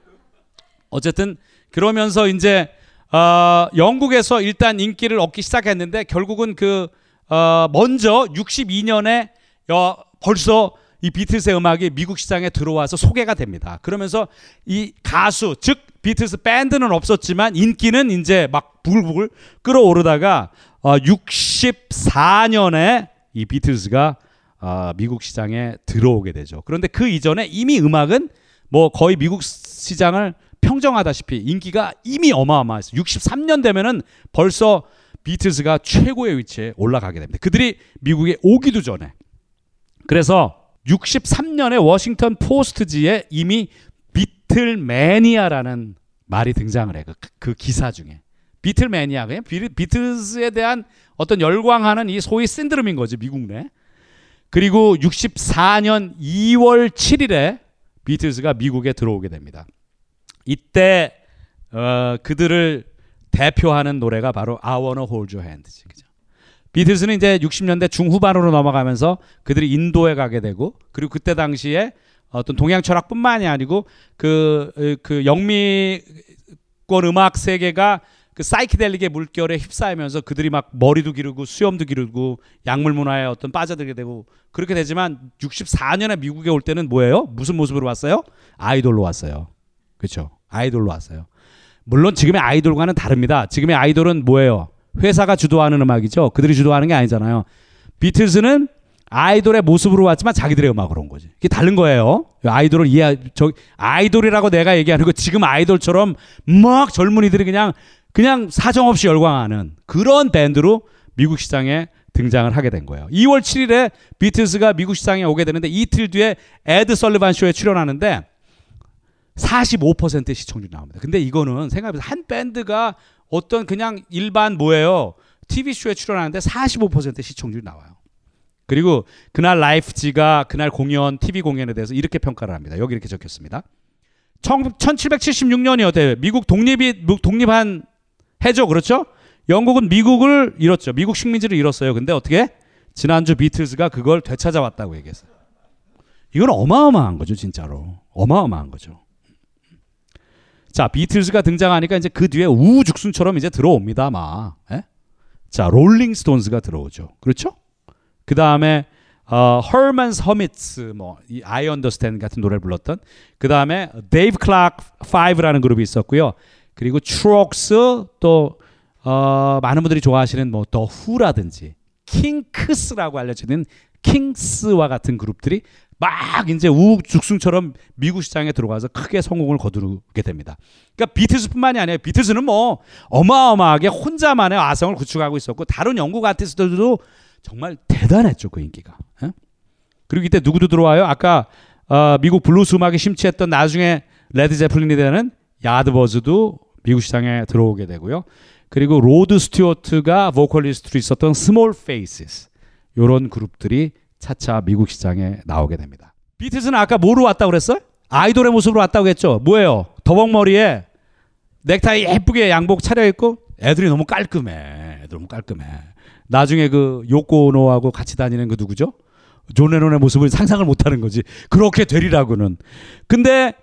어쨌든, 그러면서 이제, 어, 영국에서 일단 인기를 얻기 시작했는데, 결국은 그, 어, 먼저 62년에, 어, 벌써 이 비틀스의 음악이 미국 시장에 들어와서 소개가 됩니다. 그러면서 이 가수, 즉, 비틀스 밴드는 없었지만 인기는 이제 막 부글부글 끌어오르다가 어, 64년에 이 비틀즈가 어, 미국 시장에 들어오게 되죠. 그런데 그 이전에 이미 음악은 뭐 거의 미국 시장을 평정하다시피 인기가 이미 어마어마했어요. 63년 되면은 벌써 비틀즈가 최고의 위치에 올라가게 됩니다. 그들이 미국에 오기도 전에. 그래서 63년에 워싱턴 포스트지에 이미 비틀매니아라는 말이 등장을 해. 그, 그 기사 중에. 비틀매니아 그냥 비틀스에 대한 어떤 열광하는 이 소위 신드롬인 거지 미국 내. 그리고 64년 2월 7일에 비틀스가 미국에 들어오게 됩니다. 이때 어, 그들을 대표하는 노래가 바로 I Wanna Hold Your Hand지. 그죠? 비틀스는 이제 60년대 중후반으로 넘어가면서 그들이 인도에 가게 되고 그리고 그때 당시에 어떤 동양 철학뿐만이 아니고 그, 그 영미권 음악 세계가 그 사이키델릭의 물결에 휩싸이면서 그들이 막 머리도 기르고 수염도 기르고 약물 문화에 어떤 빠져들게 되고 그렇게 되지만 64년에 미국에 올 때는 뭐예요? 무슨 모습으로 왔어요? 아이돌로 왔어요. 그렇죠? 아이돌로 왔어요. 물론 지금의 아이돌과는 다릅니다. 지금의 아이돌은 뭐예요? 회사가 주도하는 음악이죠. 그들이 주도하는 게 아니잖아요. 비틀즈는 아이돌의 모습으로 왔지만 자기들의 음악으로 온 거지. 이게 다른 거예요. 아이돌을 이해, 저, 아이돌이라고 내가 얘기하는 거 지금 아이돌처럼 막 젊은이들이 그냥, 그냥 사정없이 열광하는 그런 밴드로 미국 시장에 등장을 하게 된 거예요. 2월 7일에 비틀스가 미국 시장에 오게 되는데 이틀 뒤에 에드 설리반 쇼에 출연하는데 45% 시청률 나옵니다. 근데 이거는 생각해보세요. 한 밴드가 어떤 그냥 일반 뭐예요? TV 쇼에 출연하는데 45% 시청률이 나와요. 그리고 그날 라이프지가 그날 공연 TV 공연에 대해서 이렇게 평가를 합니다. 여기 이렇게 적혔습니다. 1776년이었대요. 미국 독립이 독립한 해죠. 그렇죠? 영국은 미국을 잃었죠. 미국 식민지를 잃었어요. 근데 어떻게 지난주 비틀즈가 그걸 되찾아왔다고 얘기했어요. 이건 어마어마한 거죠, 진짜로. 어마어마한 거죠. 자, 비틀즈가 등장하니까 이제 그 뒤에 우후죽순처럼 이제 들어옵니다, 아마. 예? 자, 롤링 스톤스가 들어오죠. 그렇죠? 그 다음에 어, Herman's 뭐, 이 I Understand 같은 노래를 불렀던. 그 다음에 Dave Clark 5라는 그룹이 있었고요. 그리고 트록스 또 어, 많은 분들이 좋아하시는 뭐더 후라든지 킹크스라고 알려지는 킹스와 같은 그룹들이 막 이제 우죽순처럼 미국 시장에 들어가서 크게 성공을 거두게 됩니다. 그러니까 비틀즈뿐만이 아니에요. 비틀즈는 뭐 어마어마하게 혼자만의 아성을 구축하고 있었고 다른 영국 아티스트들도 정말 대단했죠 그 인기가. 예? 그리고 이때 누구도 들어와요? 아까 어, 미국 블루스 음악에 심취했던 나중에 레드 제플린이 되는 야드버즈도 미국 시장에 들어오게 되고요. 그리고 로드 스튜어트가 보컬리스트로 있었던 스몰 페이시스 이런 그룹들이 차차 미국 시장에 나오게 됩니다. 비틀스는 아까 뭐로 왔다고 그랬어요? 아이돌의 모습으로 왔다고 했죠. 뭐예요? 더벅머리에 넥타이 예쁘게 양복 차려입고 애들이 너무 깔끔해. 애들 너무 깔끔해. 나중에 그 요코 오노하고 같이 다니는 그 누구죠? 존 레논의 모습을 상상을 못하는 거지. 그렇게 되리라고는. 근데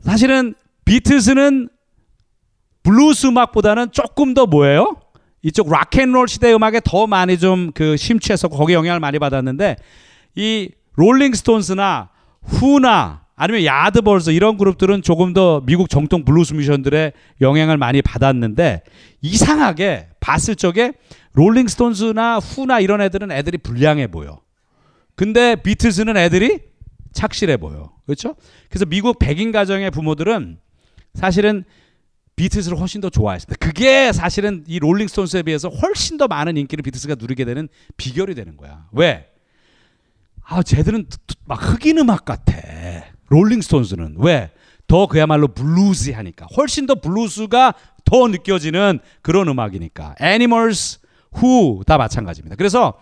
사실은 비틀스는 블루스 음악보다는 조금 더 뭐예요? 이쪽 락앤롤 시대 음악에 더 많이 좀 그 심취해서 거기 영향을 많이 받았는데 이 롤링스톤스나 후나 아니면 야드벌스 이런 그룹들은 조금 더 미국 정통 블루스 뮤지션들의 영향을 많이 받았는데 이상하게 봤을 적에 롤링스톤스나 후나 이런 애들은 애들이 불량해 보여. 근데 비틀스는 애들이 착실해 보여. 그렇죠? 그래서 미국 백인 가정의 부모들은 사실은 비트스를 훨씬 더 좋아했습니다. 그게 사실은 이 롤링스톤스에 비해서 훨씬 더 많은 인기를 비트스가 누리게 되는 비결이 되는 거야. 왜? 아, 쟤들은 막 흑인 음악 같아. 롤링스톤스는 왜? 더 그야말로 bluesy하니까. 훨씬 더 블루스가 더 느껴지는 그런 음악이니까. 애니멀스, 후 다 마찬가지입니다. 그래서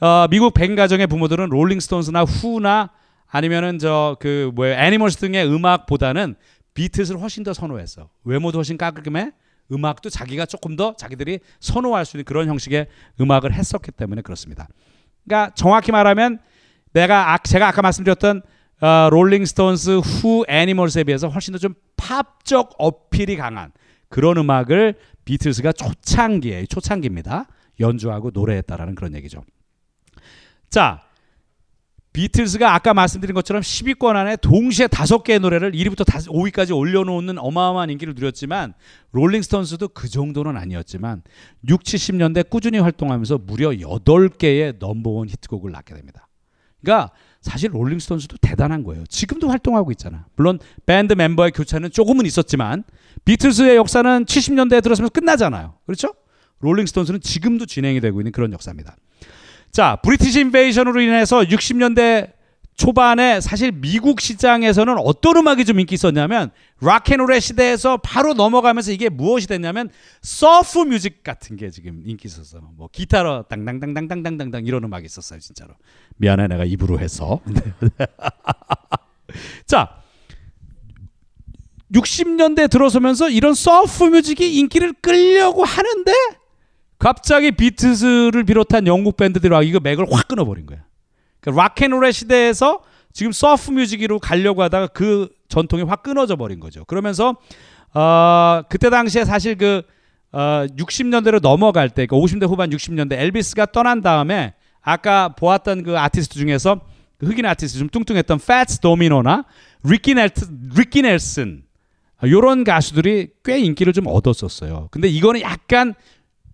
어, 미국 백인 가정의 부모들은 롤링스톤스나 후나 아니면은 저 그 뭐야 애니멀스 등의 음악보다는 비틀스를 훨씬 더 선호했어. 외모도 훨씬 깔끔해. 음악도 자기가 조금 더 자기들이 선호할 수 있는 그런 형식의 음악을 했었기 때문에 그렇습니다. 그러니까 정확히 말하면 내가 아, 제가 아까 말씀드렸던 어, 롤링스톤스 후 애니멀스에 비해서 훨씬 더 좀 팝적 어필이 강한 그런 음악을 비틀스가 초창기에 초창기입니다. 연주하고 노래했다라는 그런 얘기죠. 자, 비틀스가 아까 말씀드린 것처럼 10위권 안에 동시에 다섯 개의 노래를 1위부터 5위까지 올려놓는 어마어마한 인기를 누렸지만 롤링스톤스도 그 정도는 아니었지만 6, 70년대 꾸준히 활동하면서 무려 8개의 number one 히트곡을 낳게 됩니다. 그러니까 사실 롤링스톤스도 대단한 거예요. 지금도 활동하고 있잖아. 물론 밴드 멤버의 교차는 조금은 있었지만 비틀스의 역사는 70년대에 들어서면서 끝나잖아요. 그렇죠? 롤링스톤스는 지금도 진행이 되고 있는 그런 역사입니다. 자, British Invasion으로 인해서 60년대 초반에 사실 미국 시장에서는 어떤 음악이 좀 인기 있었냐면 락앤롤의 시대에서 바로 넘어가면서 이게 무엇이 됐냐면 surf music 같은 게 지금 인기 있었어. 뭐 기타로 당당당당당당당 이런 음악이 있었어요, 진짜로. 미안해 내가 입으로 해서. 자, 60년대 들어서면서 이런 surf music이 인기를 끌려고 하는데 갑자기 비틀스를 비롯한 영국 밴드들이 와 이거 맥을 확 끊어버린 거야. 그러니까 락앤롤의 시대에서 지금 surf music으로 가려고 하다가 그 전통이 확 끊어져 버린 거죠. 그러면서 어, 그때 당시에 사실 그 어, 60년대로 넘어갈 때, 그러니까 50대 후반 60년대 엘비스가 떠난 다음에 아까 보았던 그 아티스트 중에서 그 흑인 아티스트 좀 뚱뚱했던 패츠 도미노나 리키 넬 리키 넬슨 요런 가수들이 꽤 인기를 좀 얻었었어요. 근데 이거는 약간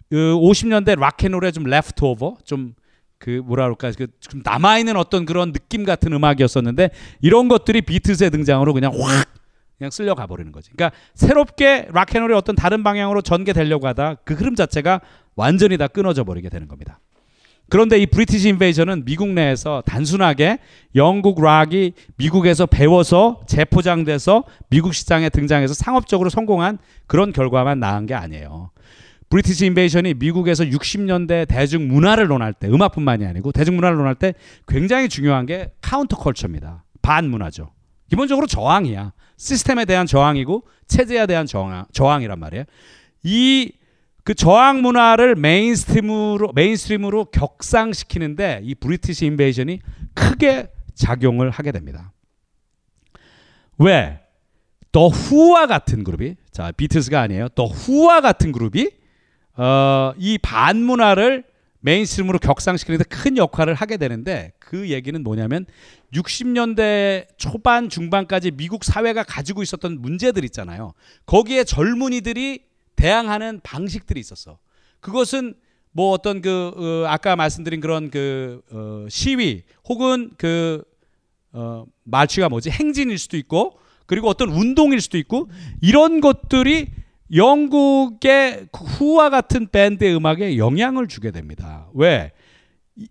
그 50년대 락앤롤의 좀 leftover 좀 그 뭐라 그럴까 그좀 남아 있는 어떤 그런 느낌 같은 음악이었었는데 이런 것들이 비트스의 등장으로 그냥 확 그냥 쓸려 가 버리는 거지. 그러니까 새롭게 락앤롤이 어떤 다른 방향으로 전개되려고 하다 그 흐름 자체가 완전히 다 끊어져 버리게 되는 겁니다. 그런데 이 브리티시 인베이션은 미국 내에서 단순하게 영국 락이 미국에서 배워서 재포장돼서 미국 시장에 등장해서 상업적으로 성공한 그런 결과만 나은 게 아니에요. British Invasion이 미국에서 60년대 대중 문화를 논할 때 음악뿐만이 아니고 대중 문화를 논할 때 굉장히 중요한 게 counterculture입니다. 반문화죠. 기본적으로 저항이야. 시스템에 대한 저항이고 체제에 대한 저항, 저항이란 말이에요. 이 그 저항 문화를 mainstream으로 mainstream으로 격상시키는데 이 British Invasion이 크게 작용을 하게 됩니다. 왜? 더 후와 같은 그룹이 자 비틀스가 아니에요. 더 후와 같은 그룹이 어, 이 반문화를 mainstream으로 격상시키는 데 큰 역할을 하게 되는데 그 얘기는 뭐냐면 60년대 초반 중반까지 미국 사회가 가지고 있었던 문제들 있잖아요. 거기에 젊은이들이 대항하는 방식들이 있었어. 그것은 뭐 어떤 그 어, 아까 말씀드린 그런 그 어, 시위 혹은 그 어, 말취가 뭐지 행진일 수도 있고 그리고 어떤 운동일 수도 있고 이런 것들이 영국의 후와 같은 밴드의 음악에 영향을 주게 됩니다. 왜?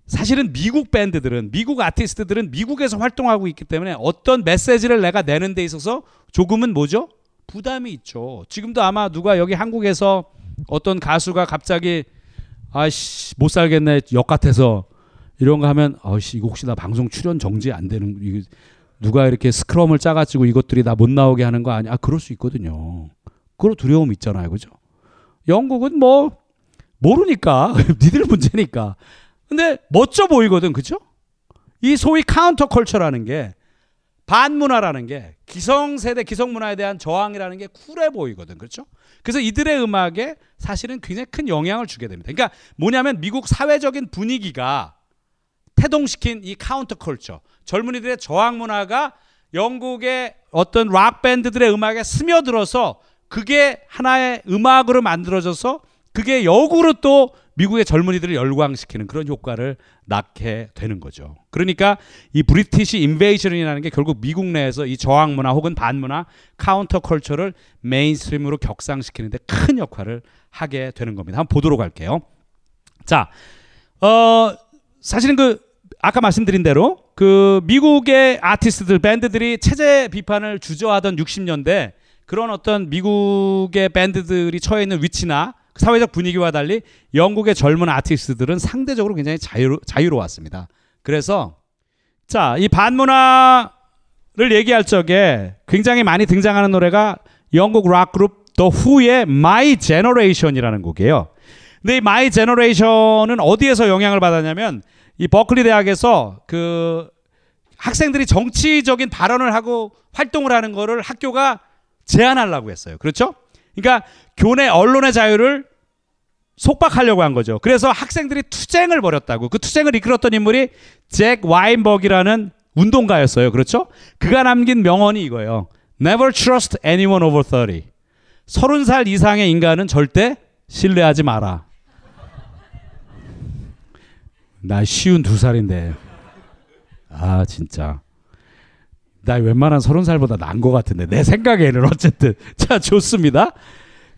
사실은 미국 밴드들은 미국 아티스트들은 미국에서 활동하고 있기 때문에 어떤 메시지를 내가 내는 데 있어서 조금은 뭐죠? 부담이 있죠. 지금도 아마 누가 여기 한국에서 어떤 가수가 갑자기 아씨 못 살겠네 역 같아서 이런 거 하면 아씨 이거 혹시 나 방송 출연 정지 안 되는 누가 이렇게 스크럼을 짜가지고 이것들이 나 못 나오게 하는 거 아니야? 아, 그럴 수 있거든요. 그런 두려움 있잖아요, 그죠? 영국은 뭐 모르니까 니들 문제니까. 근데 멋져 보이거든, 그죠? 이 소위 counterculture라는 게 반문화라는 게 기성세대 기성문화에 대한 저항이라는 게 쿨해 보이거든. 그렇죠? 그래서 이들의 음악에 사실은 굉장히 큰 영향을 주게 됩니다. 그러니까 뭐냐면 미국 사회적인 분위기가 태동시킨 이 counterculture, 젊은이들의 저항 문화가 영국의 어떤 락 밴드들의 음악에 스며들어서 그게 하나의 음악으로 만들어져서 그게 역으로 또 미국의 젊은이들을 열광시키는 그런 효과를 낳게 되는 거죠. 그러니까 이 British Invasion이라는 게 결국 미국 내에서 이 저항 문화 혹은 반문화 counterculture를 mainstream으로 격상시키는 데 큰 역할을 하게 되는 겁니다. 한번 보도록 할게요. 자, 어, 사실은 그 아까 말씀드린 대로 그 미국의 아티스트들 밴드들이 체제 비판을 주저하던 60년대 그런 어떤 미국의 밴드들이 처해 있는 위치나 사회적 분위기와 달리 영국의 젊은 아티스트들은 상대적으로 굉장히 자유로, 자유로웠습니다. 그래서 자, 이 반문화를 얘기할 적에 굉장히 많이 등장하는 노래가 영국 락 그룹 더 후의 My Generation이라는 곡이에요. 근데 이 My Generation은 어디에서 영향을 받았냐면 이 버클리 대학에서 그 학생들이 정치적인 발언을 하고 활동을 하는 거를 학교가 제한하려고 했어요. 그렇죠? 그러니까 교내 언론의 자유를 속박하려고 한 거죠. 그래서 학생들이 투쟁을 벌였다고. 그 투쟁을 이끌었던 인물이 잭 와인버기라는 운동가였어요. 그렇죠? 그가 남긴 명언이 이거예요. Never trust anyone over 30. 30살 이상의 인간은 절대 신뢰하지 마라. 나 쉬운 두 살인데. 아, 진짜. 나 웬만한 서른 살보다 나은 것 같은데 내 생각에는 어쨌든 자 좋습니다.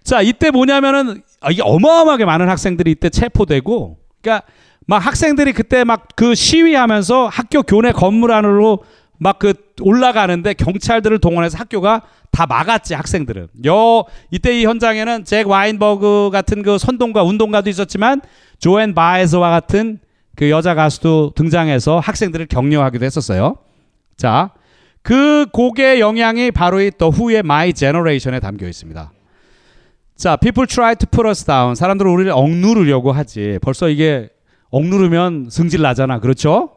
자 이때 뭐냐면은 아, 이게 어마어마하게 많은 학생들이 이때 체포되고 그러니까 막 학생들이 그때 막 그 시위하면서 학교 교내 건물 안으로 막 그 올라가는데 경찰들을 동원해서 학교가 다 막았지 학생들은. 요 이때 이 현장에는 잭 와인버그 같은 그 선동가 운동가도 있었지만 조앤 바에즈와 같은 그 여자 가수도 등장해서 학생들을 격려하기도 했었어요. 자, 그 곡의 영향이 바로 이 더 후의 My Generation에 담겨 있습니다. 자, people try to put us down. 사람들은 우리를 억누르려고 하지. 벌써 이게 억누르면 승질 나잖아. 그렇죠?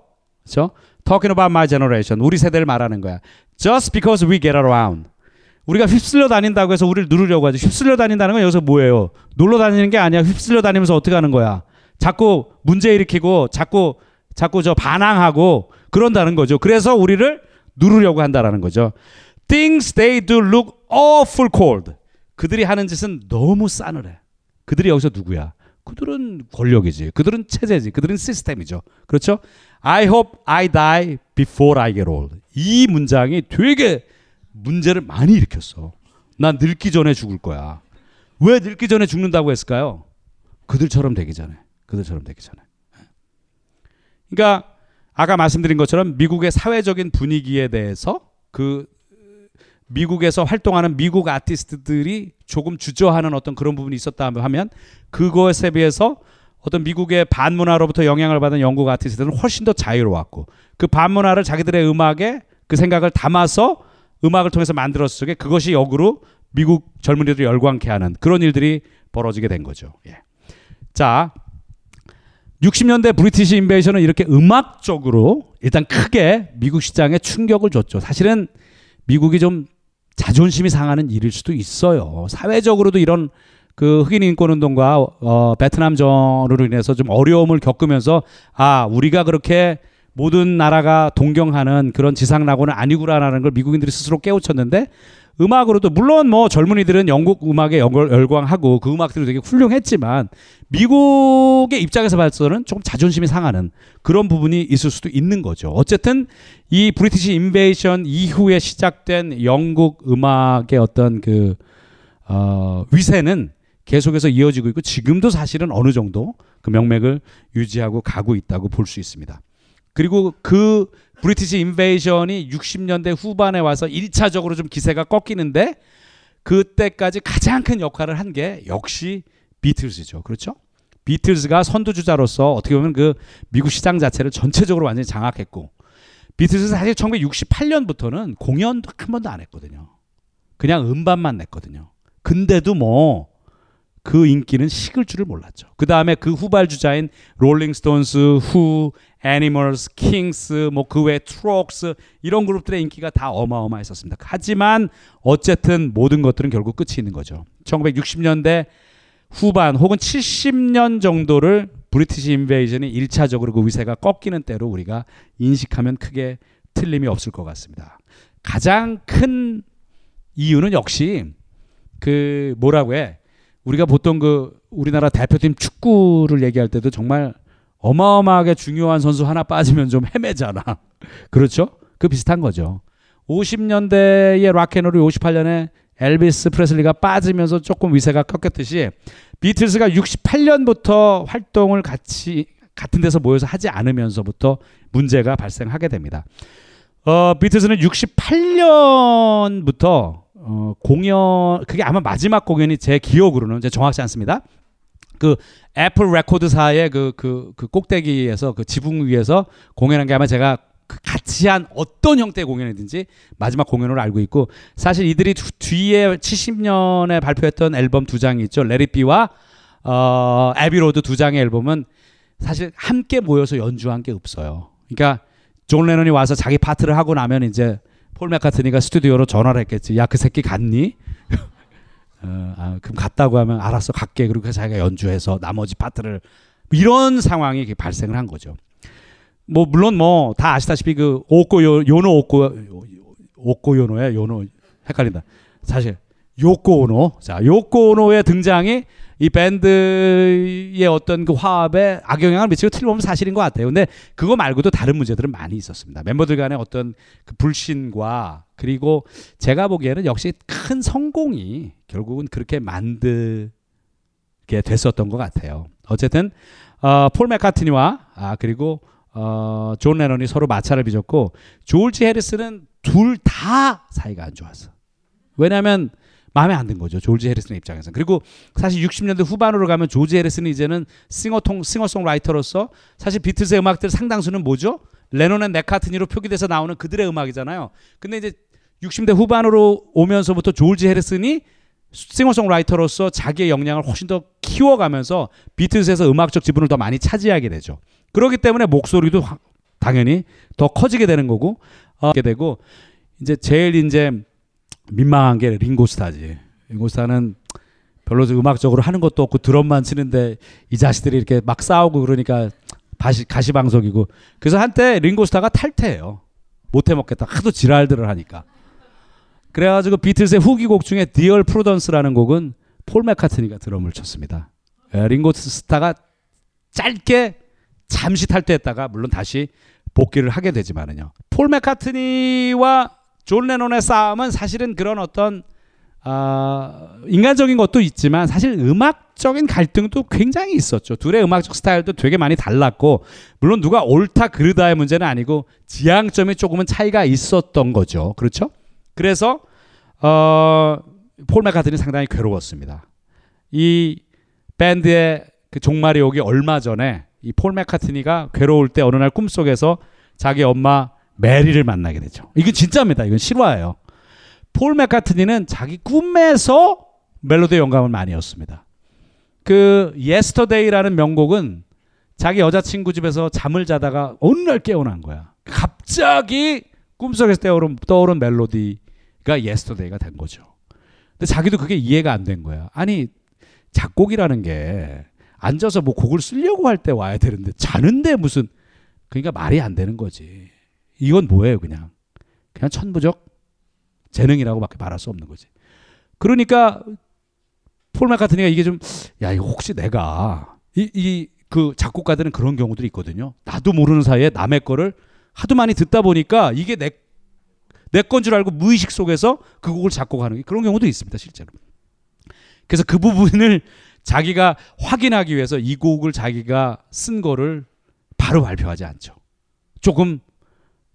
그렇죠? Talking about my generation. 우리 세대를 말하는 거야. Just because we get around. 우리가 휩쓸려 다닌다고 해서 우리를 누르려고 하지. 휩쓸려 다닌다는 건 여기서 뭐예요? 놀러 다니는 게 아니야. 휩쓸려 다니면서 어떻게 하는 거야? 자꾸 문제 일으키고 자꾸 자꾸 저 반항하고 그런다는 거죠. 그래서 우리를 누르려고 한다라는 거죠. Things they do look awful cold. 그들이 하는 짓은 너무 싸늘해. 그들이 여기서 누구야? 그들은 권력이지. 그들은 체제지. 그들은 시스템이죠. 그렇죠? I hope I die before I get old. 이 문장이 되게 문제를 많이 일으켰어. 난 늙기 전에 죽을 거야. 왜 늙기 전에 죽는다고 했을까요? 그들처럼 되기 전에. 그들처럼 되기 전에. 그러니까 아까 말씀드린 것처럼 미국의 사회적인 분위기에 대해서 그 미국에서 활동하는 미국 아티스트들이 조금 주저하는 어떤 그런 부분이 있었다 하면 그것에 비해서 어떤 미국의 반문화로부터 영향을 받은 영국 아티스트들은 훨씬 더 자유로웠고 그 반문화를 자기들의 음악에 그 생각을 담아서 음악을 통해서 만들었을 때 그것이 역으로 미국 젊은이들을 열광케 하는 그런 일들이 벌어지게 된 거죠. 예. 자, 60년대 브리티시 인베이션은 이렇게 음악적으로 일단 크게 미국 시장에 충격을 줬죠. 사실은 미국이 좀 자존심이 상하는 일일 수도 있어요. 사회적으로도 이런 그 흑인 인권 운동과 어, 베트남전으로 인해서 좀 어려움을 겪으면서 아 우리가 그렇게 모든 나라가 동경하는 그런 지상낙원은 아니구나라는 걸 미국인들이 스스로 깨우쳤는데 음악으로도 물론 뭐 젊은이들은 영국 음악에 열광하고 그 음악들이 되게 훌륭했지만 미국의 입장에서 봐서는 조금 자존심이 상하는 그런 부분이 있을 수도 있는 거죠. 어쨌든 이 British Invasion 이후에 시작된 영국 음악의 어떤 그 어, 위세는 계속해서 이어지고 있고 지금도 사실은 어느 정도 그 명맥을 유지하고 가고 있다고 볼 수 있습니다. 그리고 그 British Invasion이 60년대 후반에 와서 1차적으로 좀 기세가 꺾이는데 그때까지 가장 큰 역할을 한 게 역시 비틀즈죠. 그렇죠? 비틀즈가 선두주자로서 어떻게 보면 그 미국 시장 자체를 전체적으로 완전히 장악했고 비틀즈 사실 1968년부터는 공연도 한 번도 안 했거든요. 그냥 음반만 냈거든요. 근데도 뭐 그 인기는 식을 줄을 몰랐죠. 그 다음에 그 후발 주자인 롤링스톤스, 후, 애니멀스, 킹크스, 뭐 그 외 트록스 이런 그룹들의 인기가 다 어마어마했었습니다. 하지만 어쨌든 모든 것들은 결국 끝이 있는 거죠. 1960년대 후반 혹은 70년 정도를 브리티시 인베이전이 1차적으로 그 위세가 꺾이는 때로 우리가 인식하면 크게 틀림이 없을 것 같습니다. 가장 큰 이유는 역시 그 뭐라고 해 우리가 보통 그 우리나라 대표팀 축구를 얘기할 때도 정말 어마어마하게 중요한 선수 하나 빠지면 좀 헤매잖아. 그렇죠? 그 비슷한 거죠. 50년대의 락앤롤이 58년에 엘비스 프레슬리가 빠지면서 조금 위세가 꺾였듯이 비틀스가 68년부터 활동을 같이 같은 데서 모여서 하지 않으면서부터 문제가 발생하게 됩니다. 어, 비틀스는 68년부터 어, 공연 그게 아마 마지막 공연이 제 기억으로는 제 정확치 않습니다. 그 애플 레코드사의 그, 그, 그 꼭대기에서 그 지붕 위에서 공연한 게 아마 제가 그 같이 한 어떤 형태의 공연이든지 마지막 공연으로 알고 있고 사실 이들이 뒤에 70년에 발표했던 앨범 두 장이 있죠. Let It Be와 어, Abbey Road 두 장의 앨범은 사실 함께 모여서 연주한 게 없어요. 그러니까 존 레논이 와서 자기 파트를 하고 나면 이제 폴 맥카트니가 스튜디오로 전화를 했겠지. 야 그 새끼 갔니? 어, 아, 그럼 갔다고 하면 알았어 갈게. 그리고 자기가 연주해서 나머지 파트를 이런 상황이 발생을 한 거죠. 뭐 물론 뭐 다 아시다시피 그 오코 요, 요노 오코 오코 요노야 요노 헷갈린다. 사실 요코 오노 자 요코 오노의 등장이 이 밴드의 어떤 그 화합에 악영향을 미치고 틀림없는 사실인 것 같아요. 근데 그거 말고도 다른 문제들은 많이 있었습니다. 멤버들 간의 어떤 그 불신과 그리고 제가 보기에는 역시 큰 성공이 결국은 그렇게 만들게 됐었던 것 같아요. 어쨌든 어, 폴 맥카트니와 아 그리고 어, 존 레논이 서로 마찰을 빚었고 조지 해리슨은 둘 다 사이가 안 좋았어. 왜냐하면 마음에 안 든 거죠. 조지 해리슨의 입장에서. 그리고 사실 60년대 후반으로 가면 조지 해리슨은 이제는 싱어통 싱어송라이터로서 사실 비틀즈의 음악들 상당수는 뭐죠? 레논 and 맥카트니로 표기돼서 나오는 그들의 음악이잖아요. 근데 이제 60대 후반으로 오면서부터 조지 해리슨이 싱어송라이터로서 자기의 역량을 훨씬 더 키워가면서 비틀즈에서 음악적 지분을 더 많이 차지하게 되죠. 그렇기 때문에 목소리도 당연히 더 커지게 되는 거고 어, 게 되고 이제 제일 이제 민망한 게 링고스타지. 링고스타는 별로 음악적으로 하는 것도 없고 드럼만 치는데 이 자식들이 이렇게 막 싸우고 그러니까 가시, 가시방석이고 그래서 한때 링고스타가 탈퇴해요. 못해 먹겠다. 하도 지랄들을 하니까. 그래가지고 비틀스의 후기곡 중에 Dear Prudence라는 곡은 폴 맥카트니가 드럼을 쳤습니다. 예, 링고스타가 짧게 잠시 탈퇴했다가 물론 다시 복귀를 하게 되지만은요. 폴 맥카트니와 존 레논의 싸움은 사실은 그런 어떤 어, 인간적인 것도 있지만 사실 음악적인 갈등도 굉장히 있었죠. 둘의 음악적 스타일도 되게 많이 달랐고 물론 누가 옳다 그르다의 문제는 아니고 지향점이 조금은 차이가 있었던 거죠. 그렇죠? 그래서 어, 폴 맥카트니 상당히 괴로웠습니다. 이 밴드의 그 종말이 오기 얼마 전에 이 폴 맥카트니가 괴로울 때 어느 날 꿈속에서 자기 엄마 메리를 만나게 되죠. 이건 진짜입니다. 이건 실화예요. 폴 맥카트니는 자기 꿈에서 멜로디 영감을 많이 얻습니다. 그 Yesterday라는 명곡은 자기 여자친구 집에서 잠을 자다가 어느 날 깨어난 거야. 갑자기 꿈속에서 떠오른, 떠오른 멜로디가 Yesterday가 된 거죠. 근데 자기도 그게 이해가 안 된 거야. 아니 작곡이라는 게 앉아서 뭐 곡을 쓰려고 할 때 와야 되는데 자는데 무슨 그러니까 말이 안 되는 거지. 이건 뭐예요, 그냥. 그냥 천부적 재능이라고밖에 말할 수 없는 거지. 그러니까 폴 마카트니가 이게 좀 야 이거 혹시 내가 이 이 그 작곡가들은 그런 경우들이 있거든요. 나도 모르는 사이에 남의 거를 하도 많이 듣다 보니까 이게 내 내 건 줄 알고 무의식 속에서 그 곡을 작곡하는 게 그런 경우도 있습니다, 실제로. 그래서 그 부분을 자기가 확인하기 위해서 이 곡을 자기가 쓴 거를 바로 발표하지 않죠. 조금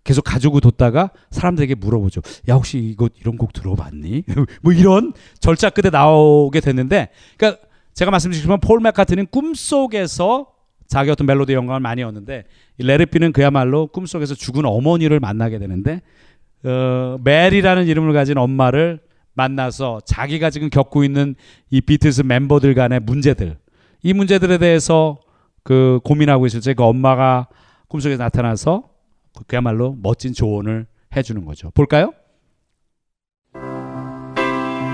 계속 가지고 뒀다가 사람들에게 물어보죠. 야 혹시 이거 이런 곡 들어봤니? 뭐 이런 절차 끝에 나오게 됐는데, 그러니까 제가 말씀드리지만 폴 맥카트는 꿈 속에서 자기 어떤 멜로디 영감을 많이 얻는데 레르피는 그야말로 꿈 속에서 죽은 어머니를 만나게 되는데 어, 멜이라는 이름을 가진 엄마를 만나서 자기가 지금 겪고 있는 이 비틀스 멤버들 간의 문제들 이 문제들에 대해서 그 고민하고 있을 때 그 엄마가 꿈속에 나타나서 그야말로 멋진 조언을 해주는 거죠. 볼까요?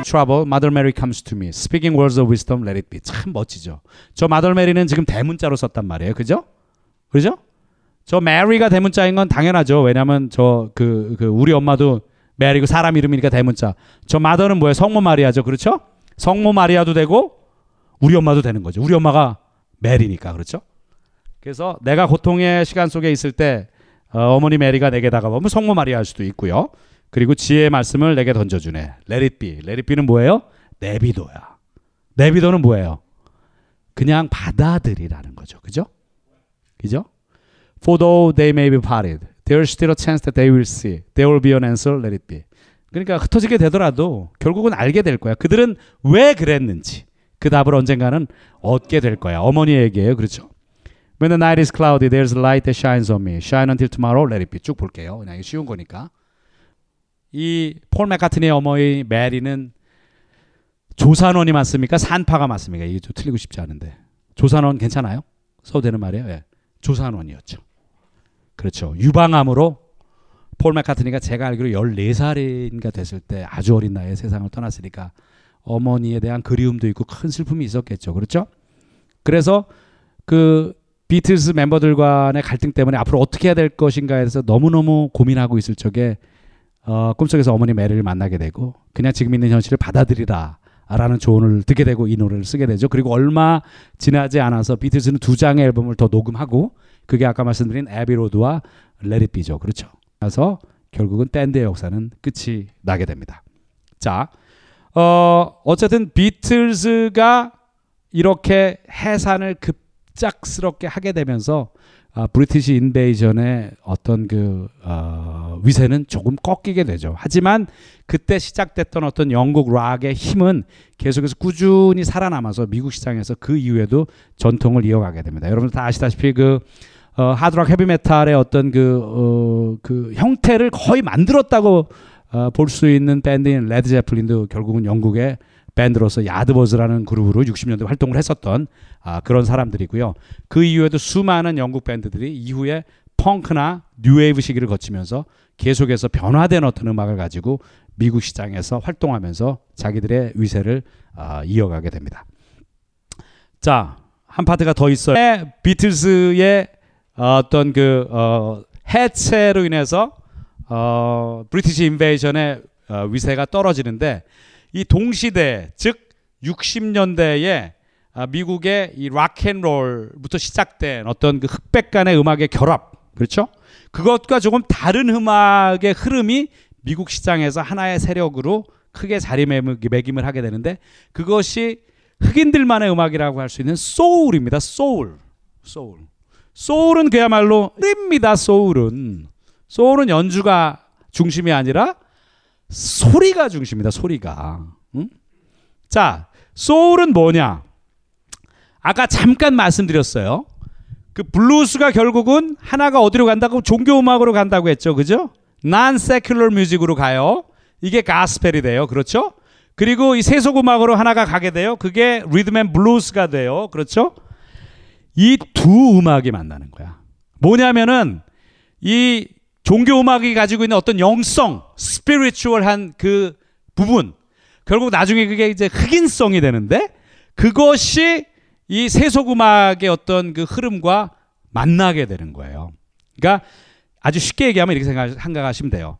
Trouble, Mother Mary comes to me. Speaking words of wisdom, let it be. 참 멋지죠. 저 Mother Mary는 지금 대문자로 썼단 말이에요. 그죠? 그죠? 저 Mary가 대문자인 건 당연하죠. 왜냐하면 저 그 그 우리 엄마도 메리고 사람 이름이니까 대문자. 저 Mother는 뭐예요? 성모 마리아죠. 그렇죠? 성모 마리아도 되고 우리 엄마도 되는 거죠. 우리 엄마가 메리니까 그렇죠? 그래서 내가 고통의 시간 속에 있을 때 어, Mother Mary가 내게 다가오면 성모 마리아일 수도 있고요. 그리고 지혜의 말씀을 내게 던져주네. 레릿비. 레릿비는 뭐예요? 내비도야. 내비도는 뭐예요? 그냥 받아들이라는 거죠. 그죠? 그죠? For though they may be parted, there is still a chance that they will see. There will be an answer, let it be. 그러니까 흩어지게 되더라도 결국은 알게 될 거야. 그들은 왜 그랬는지. 그 답을 언젠가는 얻게 될 거야. 어머니의 얘기예요. 그렇죠? When the night is cloudy, there's light that shines on me. Shine until tomorrow, let it be. 쭉 볼게요. 그냥 이게 쉬운 거니까. 이 폴 맥카트니의 어머니 메리는 조산원이 맞습니까? 산파가 맞습니까? 이게 좀 틀리고 싶지 않은데. 조산원 괜찮아요? 써도 되는 말이에요? 예. 조산원이었죠. 그렇죠. 유방암으로 폴 맥카트니가 제가 알기로 14살인가 됐을 때 아주 어린 나이에 세상을 떠났으니까 어머니에 대한 그리움도 있고 큰 슬픔이 있었겠죠. 그렇죠? 그래서 그 비틀스 멤버들 간의 갈등 때문에 앞으로 어떻게 해야 될 것인가에 대해서 너무너무 고민하고 있을 적에 어, 꿈속에서 어머니 메리를 만나게 되고 그냥 지금 있는 현실을 받아들이라 라는 조언을 듣게 되고 이 노래를 쓰게 되죠. 그리고 얼마 지나지 않아서 비틀스는 두 장의 앨범을 더 녹음하고 그게 아까 말씀드린 에비로드와 레릿비죠. 그렇죠. 그래서 결국은 밴드의 역사는 끝이 나게 됩니다. 자, 어, 어쨌든 비틀스가 이렇게 해산을 급 작스럽게 하게 되면서 아, British Invasion의 어떤 그 어, 위세는 조금 꺾이게 되죠. 하지만 그때 시작됐던 어떤 영국 락의 힘은 계속해서 꾸준히 살아남아서 미국 시장에서 그 이후에도 전통을 이어가게 됩니다. 여러분들 다 아시다시피 그 어, 하드락 헤비메탈의 어떤 그, 어, 그 형태를 거의 만들었다고 어, 볼 수 있는 밴드인 레드 제플린도 결국은 영국의 밴드로서 야드버즈라는 그룹으로 60년대 활동을 했었던 아, 그런 사람들이고요. 그 이후에도 수많은 영국 밴드들이 이후에 펑크나 뉴웨이브 시기를 거치면서 계속해서 변화된 어떤 음악을 가지고 미국 시장에서 활동하면서 자기들의 위세를 아, 이어가게 됩니다. 자, 한 파트가 더 있어요. 비틀스의 어떤 그 어, 해체로 인해서 어, British Invasion의 어, 위세가 떨어지는데 이 동시대 즉 60년대에 아, 미국의 이 락앤롤부터 시작된 어떤 그 흑백 간의 음악의 결합 그렇죠? 그것과 조금 다른 음악의 흐름이 미국 시장에서 하나의 세력으로 크게 자리매김을 하게 되는데 그것이 흑인들만의 음악이라고 할 수 있는 소울입니다. 소울. 소울. 소울은 그야말로 입니다. 소울은. 소울은 연주가 중심이 아니라 소리가 중심이다. 소리가. 응? 자, 소울은 뭐냐? 아까 잠깐 말씀드렸어요. 그 블루스가 결국은 하나가 어디로 간다고 종교 음악으로 간다고 했죠. 그죠? 난 secular music으로 가요. 이게 가스펠이 돼요. 그렇죠? 그리고 이 세속 음악으로 하나가 가게 돼요. 그게 리듬 앤 블루스가 돼요. 그렇죠? 이 두 음악이 만나는 거야. 뭐냐면은 이 종교 음악이 가지고 있는 어떤 영성, spiritual한 그 부분 결국 나중에 그게 이제 흑인성이 되는데 그것이 이 세속 음악의 어떤 그 흐름과 만나게 되는 거예요. 그러니까 아주 쉽게 얘기하면 이렇게 생각, 생각하시면 돼요.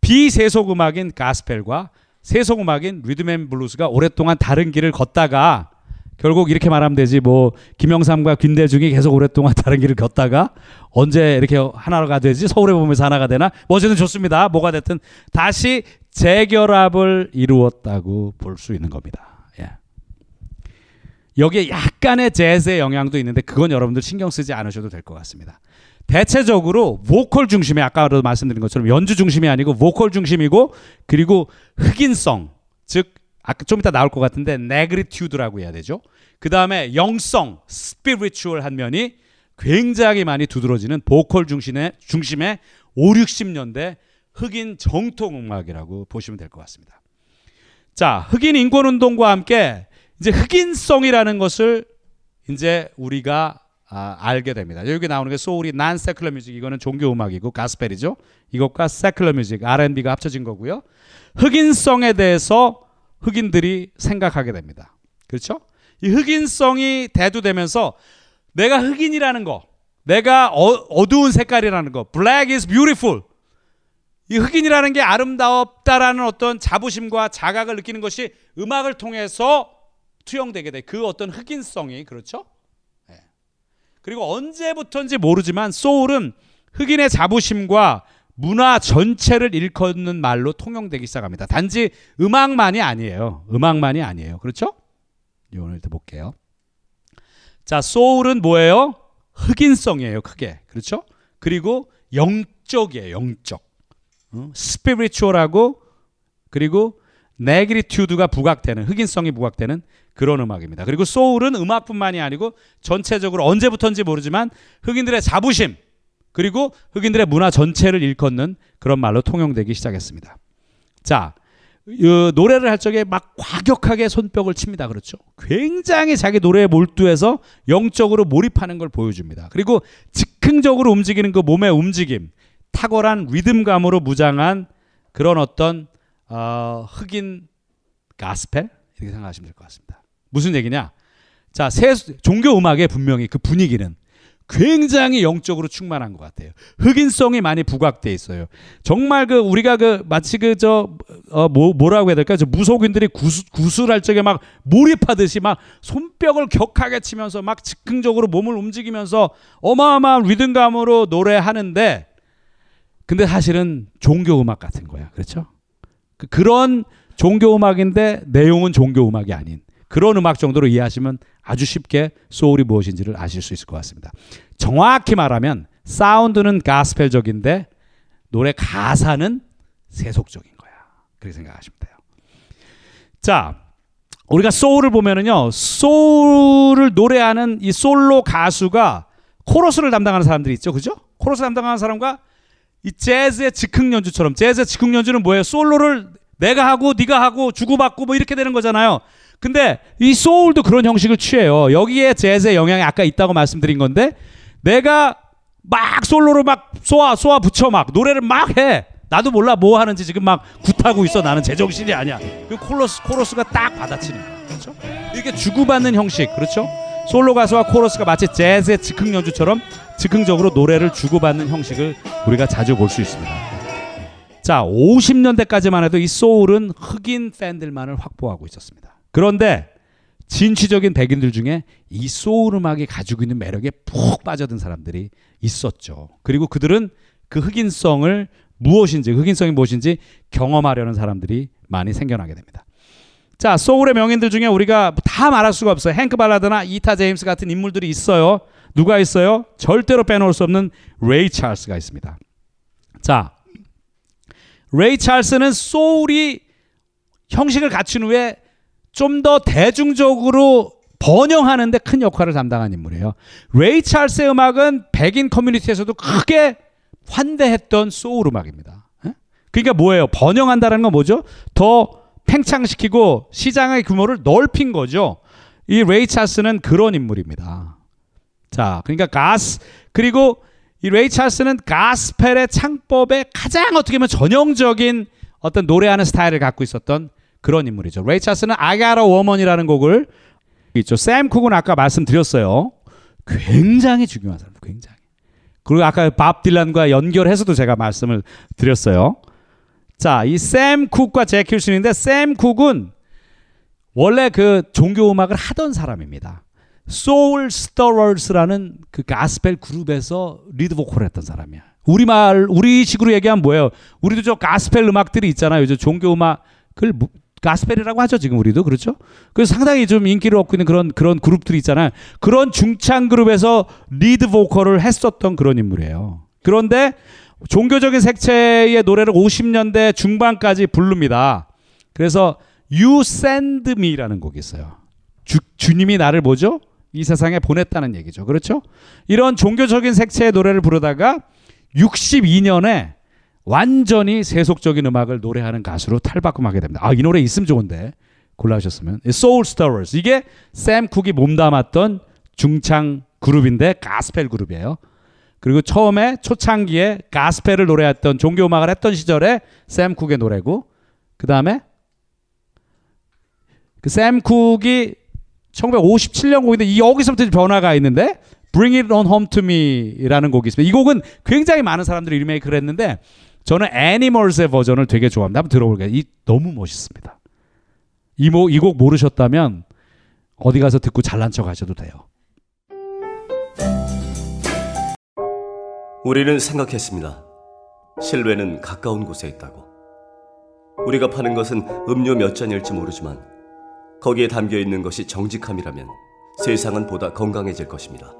비세속 음악인 가스펠과 세속 음악인 리듬 앤 블루스가 오랫동안 다른 길을 걷다가 결국 이렇게 말하면 되지. 뭐 김영삼과 김대중이 계속 오랫동안 다른 길을 걷다가 언제 이렇게 하나가 되지? 서울에 보면서 하나가 되나? 뭐 어쨌든 좋습니다. 뭐가 됐든 다시 재결합을 이루었다고 볼 수 있는 겁니다. 예. 여기에 약간의 재즈의 영향도 있는데 그건 여러분들 신경 쓰지 않으셔도 될 것 같습니다. 대체적으로 보컬 중심이 아까도 말씀드린 것처럼 연주 중심이 아니고 보컬 중심이고 그리고 흑인성 즉 아까 좀 이따 나올 것 같은데 négritude라고 해야 되죠. 그 다음에 영성, spiritual한 면이 굉장히 많이 두드러지는 보컬 중심의 중심의 5, 60년대 흑인 정통 음악이라고 보시면 될 것 같습니다. 자, 흑인 인권 운동과 함께 이제 흑인성이라는 것을 이제 우리가 아, 알게 됩니다. 여기 나오는 게 소울이 non-secular music 이거는 종교 음악이고 가스펠이죠. 이것과 세클러 뮤직 R&B가 합쳐진 거고요. 흑인성에 대해서 흑인들이 생각하게 됩니다. 그렇죠? 이 흑인성이 대두되면서 내가 흑인이라는 거, 내가 어, 두운 색깔이라는 거, black is beautiful. 이 흑인이라는 게 아름답다라는 어떤 자부심과 자각을 느끼는 것이 음악을 통해서 투영되게 돼. 그 어떤 흑인성이 그렇죠? 네. 그리고 언제부터인지 모르지만 소울은 흑인의 자부심과 문화 전체를 일컫는 말로 통용되기 시작합니다. 단지 음악만이 아니에요. 음악만이 아니에요. 그렇죠? 오늘 볼게요. 자, 소울은 뭐예요? 흑인성이에요. 크게. 그렇죠? 그리고 영적이에요. 영적. 어? 스피리추얼하고 그리고 네그리튜드가 부각되는 흑인성이 부각되는 그런 음악입니다. 그리고 소울은 음악뿐만이 아니고 전체적으로 언제부터인지 모르지만 흑인들의 자부심 그리고 흑인들의 문화 전체를 일컫는 그런 말로 통용되기 시작했습니다. 자, 어, 노래를 할 적에 막 과격하게 손뼉을 칩니다. 그렇죠? 굉장히 자기 노래에 몰두해서 영적으로 몰입하는 걸 보여줍니다. 그리고 즉흥적으로 움직이는 그 몸의 움직임, 탁월한 리듬감으로 무장한 그런 어떤 어, 흑인 가스펠 이렇게 생각하시면 될 것 같습니다. 무슨 얘기냐? 자, 세, 종교 음악의 분명히 그 분위기는 굉장히 영적으로 충만한 것 같아요. 흑인성이 많이 부각돼 있어요. 정말 그 우리가 그 마치 그저 어, 뭐, 뭐라고 해야 될까? 저 무속인들이 구수, 구술할 적에 막 몰입하듯이 막 손뼉을 격하게 치면서 막 즉흥적으로 몸을 움직이면서 어마어마한 리듬감으로 노래하는데 근데 사실은 종교 음악 같은 거야. 그렇죠? 그, 그런 종교 음악인데 내용은 종교 음악이 아닌 그런 음악 정도로 이해하시면 아주 쉽게 소울이 무엇인지를 아실 수 있을 것 같습니다. 정확히 말하면 사운드는 가스펠적인데 노래 가사는 세속적인 거야. 그렇게 생각하시면 돼요. 자, 우리가 소울을 보면은요, 소울을 노래하는 이 솔로 가수가 코러스를 담당하는 사람들이 있죠, 그죠? 코러스 담당하는 사람과 이 재즈의 즉흥 연주처럼 재즈의 즉흥 연주는 뭐예요? 솔로를 내가 하고 네가 하고 주고받고 뭐 이렇게 되는 거잖아요. 근데 이 소울도 그런 형식을 취해요. 여기에 재즈의 영향이 아까 있다고 말씀드린 건데 내가 막 솔로로 막 쏘아 쏘아 붙여 막 노래를 막 해. 나도 몰라 뭐 하는지 지금 막 굿하고 있어. 나는 제정신이 아니야. 그 코러스 코러스가 딱 받아치는 거예요. 그렇죠? 이게 주고받는 형식. 그렇죠? 솔로 가수와 코러스가 마치 재즈의 즉흥 연주처럼 즉흥적으로 노래를 주고받는 형식을 우리가 자주 볼 수 있습니다. 자, 50년대까지만 해도 이 소울은 흑인 팬들만을 확보하고 있었습니다. 그런데 진취적인 백인들 중에 이 소울 음악이 가지고 있는 매력에 푹 빠져든 사람들이 있었죠. 그리고 그들은 그 흑인성을 무엇인지 흑인성이 무엇인지 경험하려는 사람들이 많이 생겨나게 됩니다. 자, 소울의 명인들 중에 우리가 다 말할 수가 없어요. 행크 발라드나 에타 제임스 같은 인물들이 있어요. 누가 있어요? 절대로 빼놓을 수 없는 레이 찰스가 있습니다. 자, 레이 찰스는 소울이 형식을 갖춘 후에 좀 더 대중적으로 번영하는데 큰 역할을 담당한 인물이에요. 레이 찰스의 음악은 백인 커뮤니티에서도 크게 환대했던 소울 음악입니다. 예? 그러니까 뭐예요? 번영한다는 건 뭐죠? 더 팽창시키고 시장의 규모를 넓힌 거죠. 이 레이 찰스는 그런 인물입니다. 자, 그러니까 가스 그리고 이 레이 찰스는 가스펠의 창법에 가장 어떻게 보면 전형적인 어떤 노래하는 스타일을 갖고 있었던 그런 인물이죠. 레이 찰스는 I Got a Woman이라는 곡을 있죠. 샘 쿡은 아까 말씀드렸어요. 굉장히 중요한 사람, 굉장히. 그리고 아까 밥 딜란과 연결해서도 제가 말씀을 드렸어요. 자, 이 샘 쿡과 재키 윌슨인데 샘 쿡은 원래 그 종교 음악을 하던 사람입니다. 소울 스터러스라는 그 가스펠 그룹에서 리드 보컬을 했던 사람이야. 우리말 우리식으로 얘기하면 뭐예요? 우리도 저 가스펠 음악들이 있잖아요. 요즘 종교 음악을 뭐- 가스펠이라고 하죠 지금 우리도 그렇죠? 그래서 상당히 좀 인기를 얻고 있는 그런 그런 그룹들이 있잖아요. 그런 중창 그룹에서 리드 보컬을 했었던 그런 인물이에요. 그런데 종교적인 색채의 노래를 50년대 중반까지 부릅니다. 그래서 You Send Me라는 곡이 있어요. 주, 주님이 나를 뭐죠? 이 세상에 보냈다는 얘기죠. 그렇죠? 이런 종교적인 색채의 노래를 부르다가 62년에 완전히 세속적인 음악을 노래하는 가수로 탈바꿈하게 됩니다. 아, 이 노래 있으면 좋은데 골라주셨으면 소울 스터러스 이게 샘 쿡이 몸담았던 중창 그룹인데 가스펠 그룹이에요. 그리고 처음에 초창기에 가스펠을 노래했던 종교 음악을 했던 시절에 샘 쿡의 노래고 그 다음에 그샘 쿡이 1957년 곡인데 이 여기서부터 변화가 있는데 Bring It On Home To Me라는 곡이 있습니다. 이 곡은 굉장히 많은 사람들이 리메이크를 했는데 저는 애니멀스의 버전을 되게 좋아합니다. 한번 들어볼게요. 이 너무 멋있습니다. 이곡이 곡 모르셨다면 어디 가서 듣고 잘난 척 하셔도 돼요. 우리는 생각했습니다. 실외는 가까운 곳에 있다고. 우리가 파는 것은 음료 몇 잔일지 모르지만 거기에 담겨 있는 것이 정직함이라면 세상은 보다 건강해질 것입니다.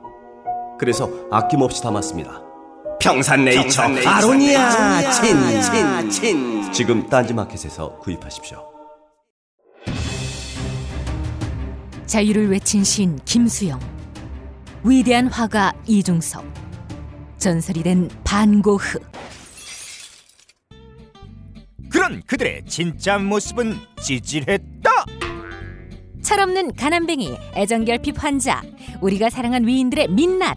그래서 아낌없이 담았습니다. 평산네이처, 아로니아. 친 친 친. 지금 딴지마켓에서 구입하십시오. 자유를 외친 시인 김수영, 위대한 화가 이중섭, 전설이 된 반고흐. 그런 그들의 진짜 모습은 찌질했다. 철없는 가난뱅이, 애정결핍 환자, 우리가 사랑한 위인들의 민낯.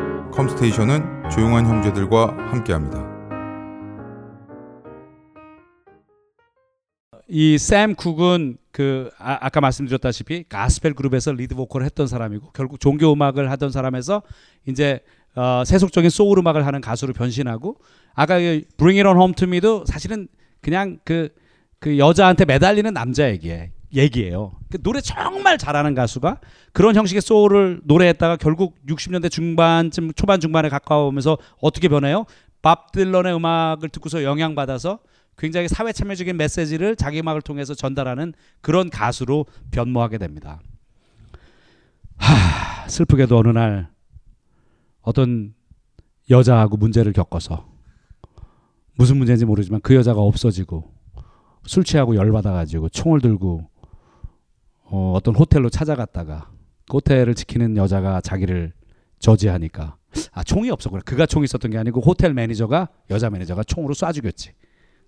컴스테이션은 조용한 형제들과 함께합니다. 이샘 쿡은 그 아, 까 말씀드렸다시피 가스펠 그룹에서 리드 보컬을 했던 사람이고 결국 종교 음악을 하던 사람에서 이제 어, 세속적인 소울 음악을 하는 가수로 변신하고 아까 그 Bring It On Home To Me도 사실은 그냥 그, 그 여자한테 매달리는 남자 얘기예요. 얘기예요. 그 노래 정말 잘하는 가수가 그런 형식의 소울을 노래했다가 결국 60년대 중반쯤 초반 중반에 가까우면서 어떻게 변해요? 밥 딜런의 음악을 듣고서 영향받아서 굉장히 사회 참여적인 메시지를 자기 음악을 통해서 전달하는 그런 가수로 변모하게 됩니다. 하, 슬프게도 어느 날 어떤 여자하고 문제를 겪어서 무슨 문제인지 모르지만 그 여자가 없어지고 술 취하고 열받아가지고 총을 들고 어, 어떤 호텔로 찾아갔다가 그 호텔을 지키는 여자가 자기를 저지하니까 아 총이 없었구나 그가 총이 있었던 게 아니고 호텔 매니저가 여자 매니저가 총으로 쏴 죽였지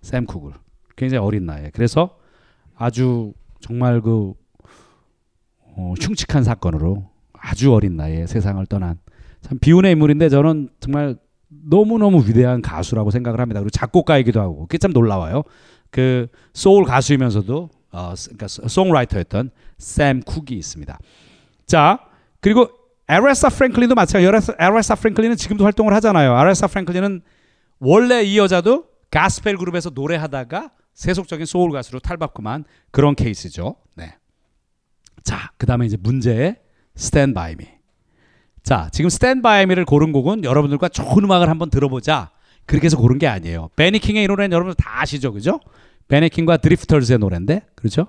샘 쿡을 굉장히 어린 나이에. 그래서 아주 정말 그 어, 흉측한 사건으로 아주 어린 나이에 세상을 떠난 참 비운의 인물인데 저는 정말 너무너무 위대한 가수라고 생각을 합니다. 그리고 작곡가이기도 하고 그게 참 놀라워요. 그 소울 가수이면서도 어, 그러니까 songwriter였던 샘 쿡이 있습니다. 자 그리고 에레사 프랭클린도 마찬가지예요. 에레사 프랭클린은 지금도 활동을 하잖아요. 에레사 프랭클린은 원래 이 여자도 가스펠 그룹에서 노래하다가 세속적인 소울 가수로 탈바꿈한 그런 케이스죠. 네. 자, 그다음에 이제 문제의 Stand By Me. 자, 지금 Stand By Me를 고른 곡은 여러분들과 좋은 음악을 한번 들어보자. 그렇게 해서 고른 게 아니에요. 베니킹의 이 노래는 여러분들 다 아시죠. 그죠? 베니킹과 드리프터즈의 노래인데. 그렇죠?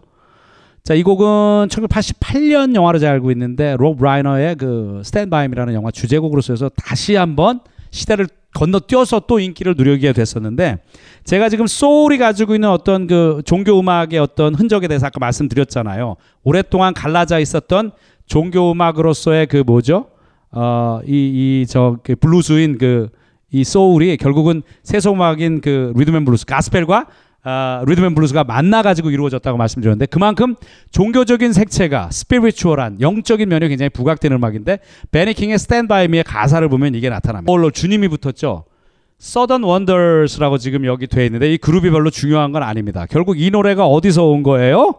자, 이 곡은 1988년 영화로 잘 알고 있는데 로브 라이너의 그 Stand By Me라는 영화 주제곡으로 쓰여서 다시 한번 시대를 건너뛰어서 또 인기를 누리게 됐었는데 제가 지금 소울이 가지고 있는 어떤 그 종교 음악의 어떤 흔적에 대해서 아까 말씀드렸잖아요. 오랫동안 갈라져 있었던 종교 음악으로서의 그 뭐죠? 어, 이, 이, 저, 그 블루스인 그, 이 소울이 결국은 세속음악인 그 리듬 앤 블루스, 가스펠과 아, 리듬 앤 블루스가 만나가지고 이루어졌다고 말씀드렸는데 그만큼 종교적인 색채가 spiritual한 영적인 면이 굉장히 부각되는 음악인데 베니킹의 Stand By Me의 가사를 보면 이게 나타납니다. 물론 주님이 붙었죠. 서던 원더스라고 지금 여기 돼 있는데 이 그룹이 별로 중요한 건 아닙니다. 결국 이 노래가 어디서 온 거예요?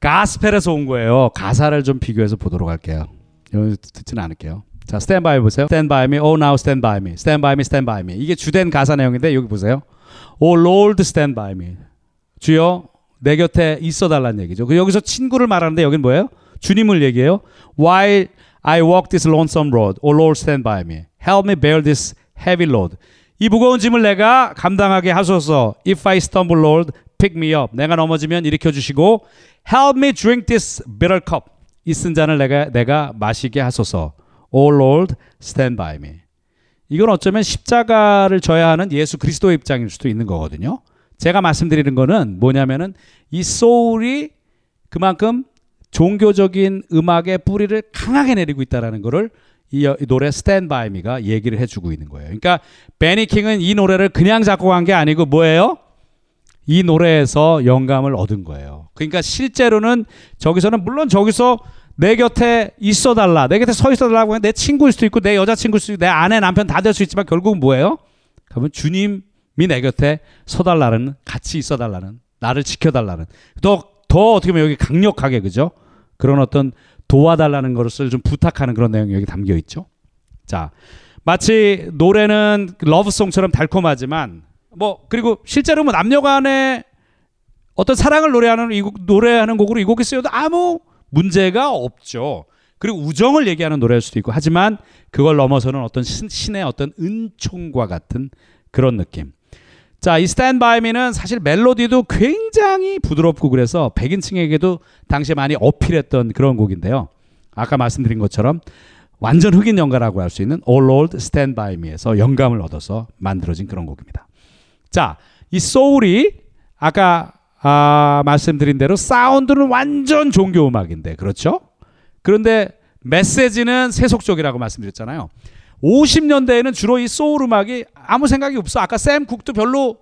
가스펠에서 온 거예요. 가사를 좀 비교해서 보도록 할게요. 듣지는 않을게요. 자, Stand by 보세요. Stand by me, oh now stand by me. Me. 이게 주된 가사 내용인데 여기 보세요. Oh Lord stand by me. 주여 내 곁에 있어 달라는 얘기죠. 그 여기서 친구를 말하는데 여긴 뭐예요? 주님을 얘기해요. While I walk this lonesome road, O Lord stand by me. Help me bear this heavy load. 이 무거운 짐을 내가 감당하게 하소서. If I stumble, Lord, pick me up. 내가 넘어지면 일으켜 주시고 Help me drink this bitter cup. 이 쓴 잔을 내가 내가 마시게 하소서. O Lord, stand by me. 이건 어쩌면 십자가를 져야 하는 예수 그리스도의 입장일 수도 있는 거거든요. 제가 말씀드리는 거는 뭐냐면은 이 소울이 그만큼 종교적인 음악의 뿌리를 강하게 내리고 있다라는 거를 이, 노래 Stand By Me가 얘기를 해주고 있는 거예요. 그러니까 베니킹은 이 노래를 그냥 작곡한 게 아니고 뭐예요? 이 노래에서 영감을 얻은 거예요. 그러니까 실제로는 저기서는 물론 저기서 내 곁에 있어 달라. 내 곁에 서 있어 달라고 하면 내 친구일 수도 있고 내 여자친구일 수도 있고 내 아내 남편 다 될 수 있지만 결국은 뭐예요? 그러면 주님이 내 곁에 서 달라는 같이 있어 달라는 나를 지켜 달라는 더 더 어떻게 보면 여기 강력하게 그죠? 그런 어떤 도와달라는 것을 좀 부탁하는 그런 내용이 여기 담겨 있죠. 자, 마치 노래는 러브송처럼 달콤하지만 뭐 그리고 실제로 뭐 남녀간의 어떤 사랑을 노래하는 이 곡, 노래하는 곡으로 이 곡이 쓰여도 아무 문제가 없죠. 그리고 우정을 얘기하는 노래일 수도 있고 하지만 그걸 넘어서는 어떤 신, 의 어떤 은총과 같은 그런 느낌. 자, 이 Stand By Me는 사실 멜로디도 굉장히 부드럽고 그래서 백인층에게도 당시에 많이 어필했던 그런 곡인데요. 아까 말씀드린 것처럼 완전 흑인 연가라고 할 수 있는 Oh Lord Stand By Me에서 영감을 얻어서 만들어진 그런 곡입니다. 자, 이 소울이 아까 아, 말씀드린 대로 사운드는 완전 종교 음악인데 그렇죠? 그런데 메시지는 세속적이라고 말씀드렸잖아요. 50년대에는 주로 이 소울 음악이 아무 생각이 없어. 아까 샘 국도 별로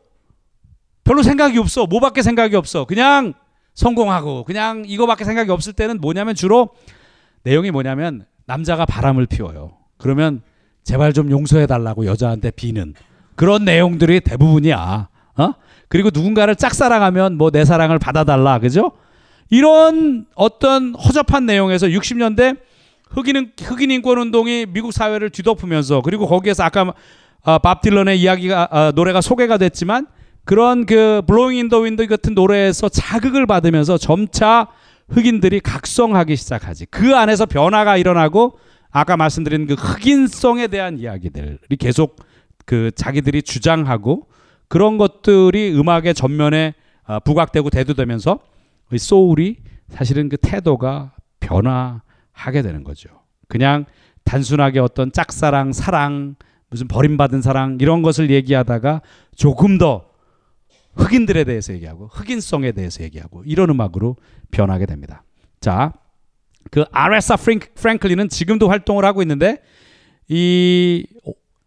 별로 생각이 없어. 뭐밖에 생각이 없어. 그냥 성공하고 그냥 이거밖에 생각이 없을 때는 뭐냐면 주로 내용이 뭐냐면 남자가 바람을 피워요. 그러면 제발 좀 용서해 달라고 여자한테 비는 그런 내용들이 대부분이야. 어? 그리고 누군가를 짝사랑하면 뭐 내 사랑을 받아달라. 그죠? 이런 어떤 허접한 내용에서 60년대 흑인, 흑인 인권 운동이 미국 사회를 뒤덮으면서 그리고 거기에서 아까 어, 밥 딜런의 이야기가 어, 노래가 소개가 됐지만 그런 그 Blowin' in the Wind 같은 노래에서 자극을 받으면서 점차 흑인들이 각성하기 시작하지. 그 안에서 변화가 일어나고 아까 말씀드린 그 흑인성에 대한 이야기들이 계속 그 자기들이 주장하고 그런 것들이 음악의 전면에 어, 부각되고 대두되면서 소울이 사실은 그 태도가 변화하게 되는 거죠. 그냥 단순하게 어떤 짝사랑, 사랑, 무슨 버림받은 사랑 이런 것을 얘기하다가 조금 더 흑인들에 대해서 얘기하고 흑인성에 대해서 얘기하고 이런 음악으로 변하게 됩니다. 자, 그 아레사 프랭클린은 지금도 활동을 하고 있는데 이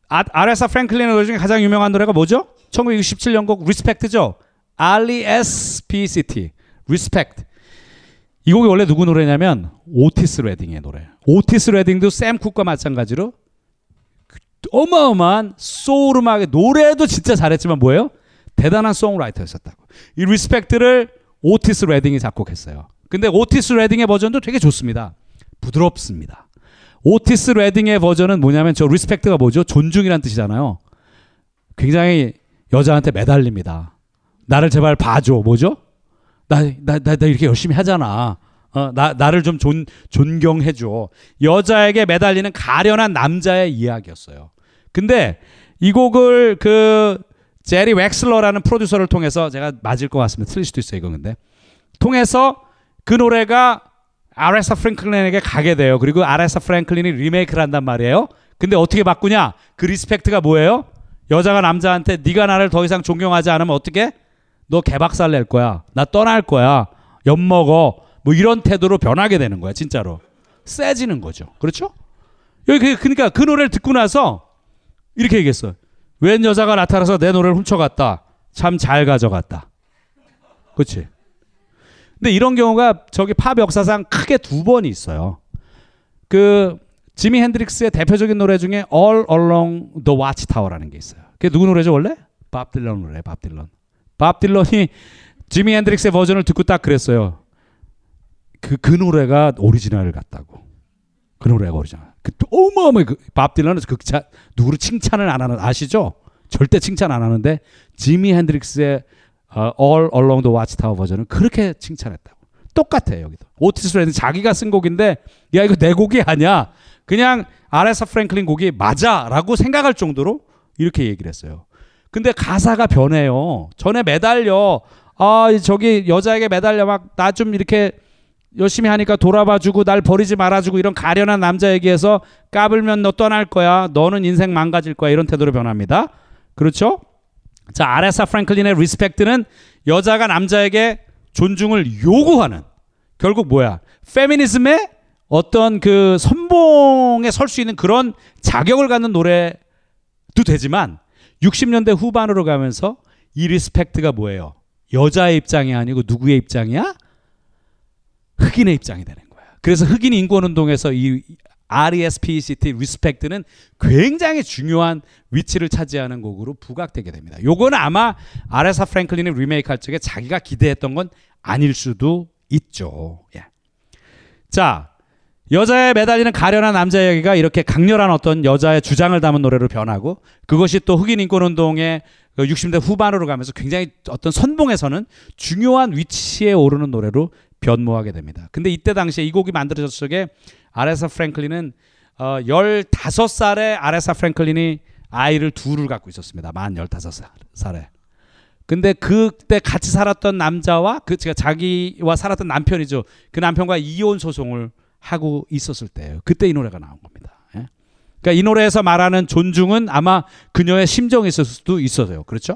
아, 아레사 프랭클린의 노래 중에 가장 유명한 노래가 뭐죠? 1967년 곡 Respect죠. R-E-S-P-E-C-T. Respect. 이 곡이 원래 누구 노래냐면 오티스 레딩의 노래. 오티스 레딩도 샘 쿡과 마찬가지로 그 어마어마한 소울 음악의 노래도 진짜 잘했지만 뭐예요? 대단한 songwriter였었다고. 이 Respect를 오티스 레딩이 작곡했어요. 근데 오티스 레딩의 버전도 되게 좋습니다. 부드럽습니다. 오티스 레딩의 버전은 뭐냐면 저 respect가 뭐죠? 존중이란 뜻이잖아요. 굉장히 여자한테 매달립니다. 나를 제발 봐줘. 뭐죠? 나, 나, 나, 나 이렇게 열심히 하잖아. 어, 나, 나를 좀 존, 존경해줘. 여자에게 매달리는 가련한 남자의 이야기였어요. 근데 이 곡을 그 제리 웩슬러라는 프로듀서를 통해서 제가 맞을 것 같습니다. 틀릴 수도 있어요, 이거 근데. 통해서 그 노래가 아레사 프랭클린에게 가게 돼요. 그리고 아레사 프랭클린이 리메이크를 한단 말이에요. 근데 어떻게 바꾸냐? 그 respect가 뭐예요? 여자가 남자한테 네가 나를 더 이상 존경하지 않으면 어떻게? 너 개박살 낼 거야. 나 떠날 거야. 엿 먹어. 뭐 이런 태도로 변하게 되는 거야, 진짜로. 세지는 거죠. 그렇죠? 여기 그- 그러니까 그 노래를 듣고 나서 이렇게 얘기했어요. 웬 여자가 나타나서 내 노래를 훔쳐갔다. 참 잘 가져갔다. 그렇지? 근데 이런 경우가 저기 팝 역사상 크게 두 번이 있어요. 그 지미 핸드릭스의 대표적인 노래 중에 All Along the Watchtower라는 게 있어요. 그게 누구 노래죠 원래? 밥 딜런 노래. 밥 딜런. 밥 딜런이 지미 핸드릭스의 버전을 듣고 딱 그랬어요. 그, 그 노래가 오리지널 같다고. 그 노래가 오리지널. 그 어마어마해. 그, 밥 딜런은 그 자, 누구를 칭찬을 안 하는 아시죠? 절대 칭찬 안 하는데 지미 핸드릭스의 어, All Along the Watchtower 버전은 그렇게 칭찬했다고. 똑같아 여기도. 오티스 레딩 자기가 쓴 곡인데 야 이거 내 곡이 아니야. 그냥 아레사 프랭클린 곡이 맞아라고 생각할 정도로 이렇게 얘기를 했어요. 근데 가사가 변해요. 전에 매달려. 아 저기 여자에게 매달려 막 나 좀 이렇게 열심히 하니까 돌아봐주고 날 버리지 말아주고 이런 가련한 남자 얘기해서 까불면 너 떠날 거야. 너는 인생 망가질 거야. 이런 태도로 변합니다. 그렇죠? 자, 아레사 프랭클린의 Respect는 여자가 남자에게 존중을 요구하는 결국 뭐야? 페미니즘의 어떤 그 선봉에 설 수 있는 그런 자격을 갖는 노래도 되지만 60년대 후반으로 가면서 이 respect가 뭐예요? 여자의 입장이 아니고 누구의 입장이야? 흑인의 입장이 되는 거야. 그래서 흑인 인권 운동에서 이 RESPECT respect는 굉장히 중요한 위치를 차지하는 곡으로 부각되게 됩니다. 요거는 아마 아레사 프랭클린이 리메이크 할 적에 자기가 기대했던 건 아닐 수도 있죠. 예. 자, 여자에 매달리는 가련한 남자 이야기가 이렇게 강렬한 어떤 여자의 주장을 담은 노래로 변하고 그것이 또 흑인 인권 운동의 60대 후반으로 가면서 굉장히 어떤 선봉에서는 중요한 위치에 오르는 노래로 변모하게 됩니다. 근데 이때 당시에 이 곡이 만들어졌을 적에 아레사 프랭클린은 어 15살에 아레사 프랭클린이 아이를 둘을 갖고 있었습니다. 만 15살에. 근데 그때 같이 살았던 남자와 그 제가 자기와 살았던 남편이죠. 그 남편과 이혼 소송을 하고 있었을 때예요. 그때 이 노래가 나온 겁니다. 예? 그러니까 이 노래에서 말하는 존중은 아마 그녀의 심정에 있을 수도 있어서요. 그렇죠?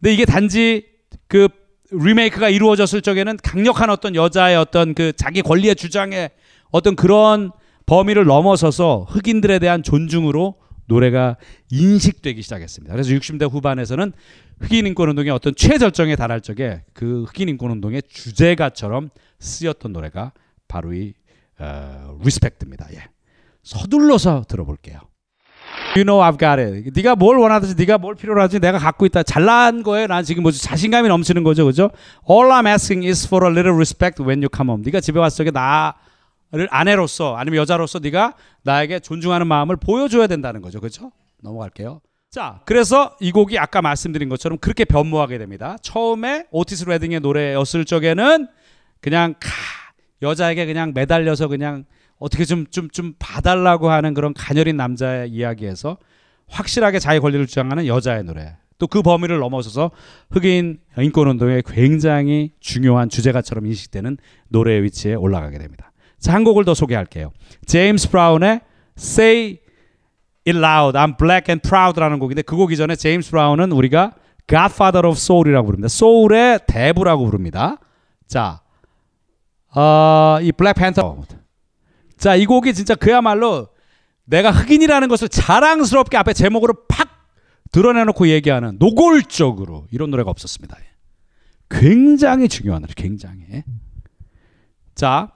근데 이게 단지 그 리메이크가 이루어졌을 적에는 강력한 어떤 여자의 어떤 그 자기 권리의 주장에 어떤 그런 범위를 넘어서서 흑인들에 대한 존중으로 노래가 인식되기 시작했습니다. 그래서 60대 후반에서는 흑인 인권 운동의 어떤 최절정에 달할 적에 그 흑인 인권 운동의 주제가처럼 쓰였던 노래가 바로 이 어, 리스펙트입니다. 예. 서둘러서 들어볼게요. You know I've got it. 네가 뭘 원하든지 네가 뭘 필요로 하든지 내가 갖고 있다. 잘난 거예요. 난 지금 뭐지 자신감이 넘치는 거죠. 그죠? All I'm asking is for a little respect when you come home. 네가 집에 왔을 적에 나를 아내로서 아니면 여자로서 네가 나에게 존중하는 마음을 보여줘야 된다는 거죠. 그렇죠? 넘어갈게요. 자, 그래서 이 곡이 아까 말씀드린 것처럼 그렇게 변모하게 됩니다. 처음에 오티스 레딩의 노래였을 적에는 그냥 카 여자에게 그냥 매달려서 그냥 어떻게 좀 좀 좀 봐달라고 하는 그런 가녀린 남자의 이야기에서 확실하게 자기 권리를 주장하는 여자의 노래. 또 그 범위를 넘어서서 흑인 인권 운동의 굉장히 중요한 주제가처럼 인식되는 노래의 위치에 올라가게 됩니다. 자, 한 곡을 더 소개할게요. 제임스 브라운의 Say It Loud, I'm Black and Proud라는 곡인데 그 곡 이전에 제임스 브라운은 우리가 Godfather of Soul이라고 부릅니다. 소울의 대부라고 부릅니다. 자, 어, 이 블랙팬서 자, 이 곡이 진짜 그야말로 내가 흑인이라는 것을 자랑스럽게 앞에 제목으로 팍 드러내놓고 얘기하는 노골적으로 이런 노래가 없었습니다. 굉장히 중요한 노래, 굉장히. 자,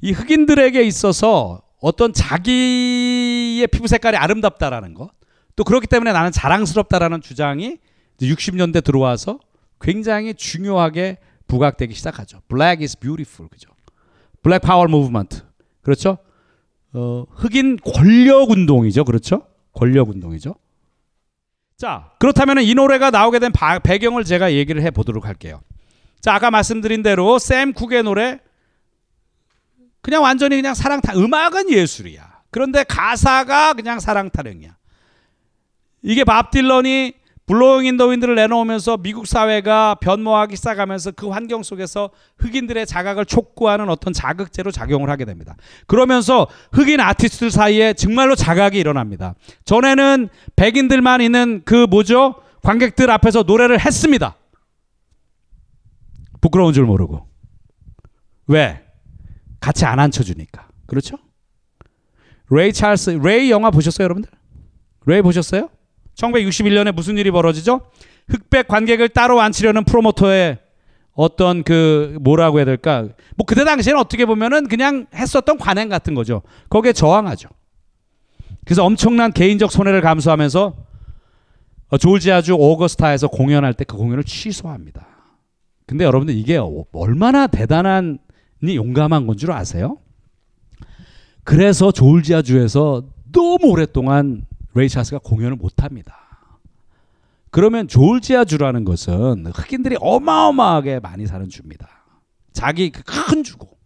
이 흑인들에게 있어서 어떤 자기의 피부 색깔이 아름답다라는 것, 또 그렇기 때문에 나는 자랑스럽다라는 주장이 60년대 들어와서 굉장히 중요하게 부각되기 시작하죠. Black is beautiful, 그죠? Black Power Movement, 그렇죠? 어, 흑인 권력 운동이죠, 그렇죠? 권력 운동이죠. 자, 그렇다면 이 노래가 나오게 된 바, 배경을 제가 얘기를 해 보도록 할게요. 자, 아까 말씀드린 대로 샘 쿡의 노래 그냥 완전히 그냥 사랑 타 음악은 예술이야. 그런데 가사가 그냥 사랑 타령이야. 이게 밥 딜런이 Blowin' in the Wind를 내놓으면서 미국 사회가 변모하기 시작하면서 그 환경 속에서 흑인들의 자각을 촉구하는 어떤 자극제로 작용을 하게 됩니다. 그러면서 흑인 아티스트들 사이에 정말로 자각이 일어납니다. 전에는 백인들만 있는 그 뭐죠? 관객들 앞에서 노래를 했습니다. 부끄러운 줄 모르고. 왜? 같이 안 앉혀주니까. 그렇죠? 레이 찰스, 레이 영화 보셨어요, 여러분들? 레이 보셨어요? 1961년에 무슨 일이 벌어지죠? 흑백 관객을 따로 앉히려는 프로모터의 어떤 그 뭐라고 해야 될까? 뭐 그때 당시에는 어떻게 보면은 그냥 했었던 관행 같은 거죠. 거기에 저항하죠. 그래서 엄청난 개인적 손해를 감수하면서 어, 조지아주 오거스타에서 공연할 때 그 공연을 취소합니다. 근데 여러분들 이게 얼마나 대단한 용감한 건 줄 아세요? 그래서 조지아주에서 너무 오랫동안 레이 찰스가 공연을 못 합니다. 그러면 조지아 주라는 것은 흑인들이 어마어마하게 많이 사는 주입니다. 자기 그큰 주고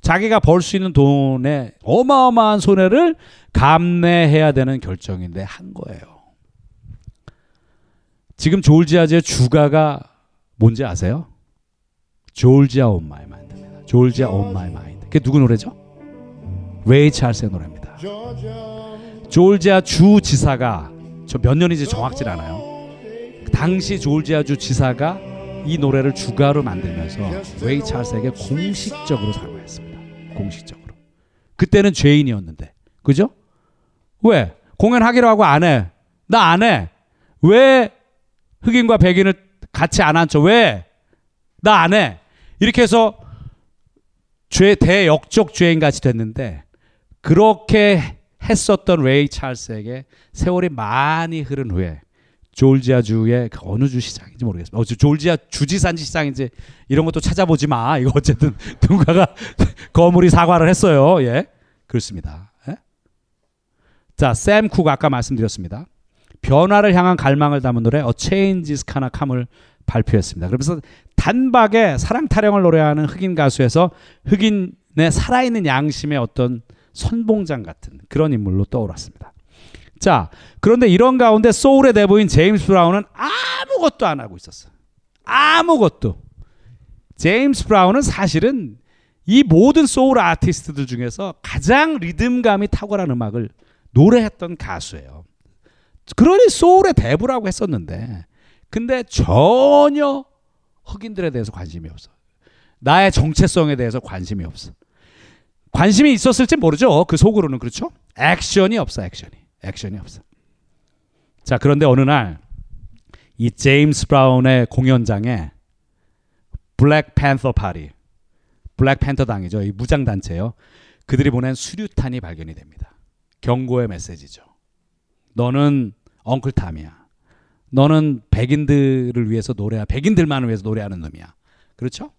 자기가 벌 수 있는 돈에 어마어마한 손해를 감내해야 되는 결정인데 한 거예요. 지금 조지아주의 주가가 뭔지 아세요? Georgia on My Mind입니다. Georgia on My Mind. 그게 누구 노래죠? 레이 찰스의 노래입니다. 조지아 주 지사가 저 몇 년인지 정확질 않아요. 당시 조지아 주 지사가 이 노래를 주가로 만들면서 레이 찰스에게 공식적으로 사과했습니다. 공식적으로. 그때는 죄인이었는데. 그죠? 왜? 공연하기로 하고 안 해. 나 안 해. 왜 흑인과 백인을 같이 안 앉혀? 왜? 나 안 해. 이렇게 해서 죄 대역적 죄인 같이 됐는데 그렇게 했었던 레이 찰스에게 세월이 많이 흐른 후에 조지아 주의 그 어느 주 시장인지 모르겠습니다. 어, 조지아 주지산지 시장인지 이런 것도 찾아보지 마. 이거 어쨌든 누군가가 거물이 사과를 했어요. 예, 그렇습니다. 예? 자, 샘쿡 아까 말씀드렸습니다. 변화를 향한 갈망을 담은 노래 A Change Is Gonna Come을 발표했습니다. 그러면서 단박에 사랑 타령을 노래하는 흑인 가수에서 흑인의 살아있는 양심의 어떤 선봉장 같은 그런 인물로 떠올랐습니다. 자, 그런데 이런 가운데 소울의 대부인 제임스 브라운은 아무것도 안 하고 있었어. 아무것도. 제임스 브라운은 사실은 이 모든 소울 아티스트들 중에서 가장 리듬감이 탁월한 음악을 노래했던 가수예요. 그러니 소울의 대부라고 했었는데, 근데 전혀 흑인들에 대해서 관심이 없어. 나의 정체성에 대해서 관심이 없어. 관심이 있었을지 모르죠. 그 속으로는 그렇죠. 액션이 없어, 액션이. 액션이 없어. 자, 그런데 어느 날 이 제임스 브라운의 공연장에 Black Panther Party, Black Panther 당이죠. 이 무장 단체요. 그들이 보낸 수류탄이 발견이 됩니다. 경고의 메시지죠. 너는 Uncle Tom이야. 너는 백인들을 위해서 노래하, 백인들만을 위해서 노래하는 놈이야. 그렇죠?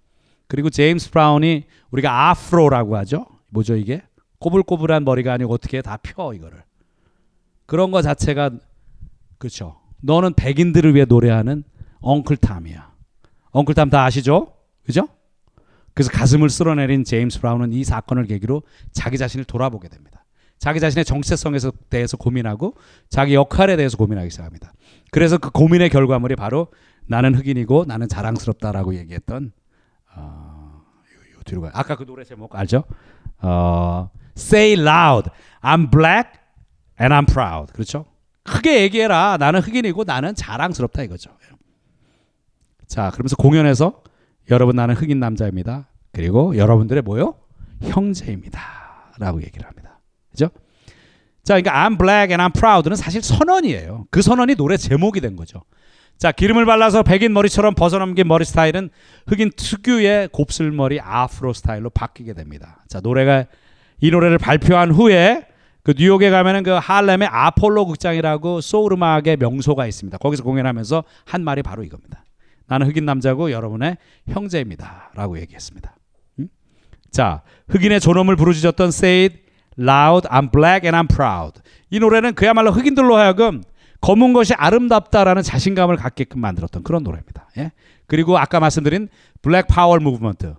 그리고 제임스 브라운이 우리가 Afro라고 하죠. 뭐죠 이게? 꼬불꼬불한 머리가 아니고 어떻게 다펴 이거를. 그런 거 자체가 그렇죠. 너는 백인들을 위해 노래하는 Uncle Tom이야. Uncle Tom 다 아시죠? 그죠? 그래서 가슴을 쓸어내린 제임스 브라운은 이 사건을 계기로 자기 자신을 돌아보게 됩니다. 자기 자신의 정체성에 대해서 고민하고 자기 역할에 대해서 고민하기 시작합니다. 그래서 그 고민의 결과물이 바로 나는 흑인이고 나는 자랑스럽다라고 얘기했던 어, 요, 요 뒤로 가. 아까 그 노래 제목 알죠? 어, Say loud, I'm black and I'm proud. 그렇죠? 크게 얘기해라. 나는 흑인이고 나는 자랑스럽다 이거죠. 자, 그러면서 공연에서 여러분 나는 흑인 남자입니다. 그리고 여러분들의 뭐요? 형제입니다. 라고 얘기를 합니다. 그죠? 자, 그러니까 I'm black and I'm proud는 사실 선언이에요. 그 선언이 노래 제목이 된 거죠. 자, 기름을 발라서 백인 머리처럼 벗어넘긴 머리 스타일은 흑인 특유의 곱슬머리 아프로 스타일로 바뀌게 됩니다. 자, 노래가 이 노래를 발표한 후에 그 뉴욕에 가면은 그 할렘의 아폴로 극장이라고 소울 음악의 명소가 있습니다. 거기서 공연하면서 한 말이 바로 이겁니다. 나는 흑인 남자고 여러분의 형제입니다라고 얘기했습니다. 음? 자, 흑인의 존엄을 부르짖었던 Say It Loud, I'm Black and I'm Proud. 이 노래는 그야말로 흑인들로 하여금 검은 것이 아름답다라는 자신감을 갖게끔 만들었던 그런 노래입니다. 예? 그리고 아까 말씀드린 Black Power Movement.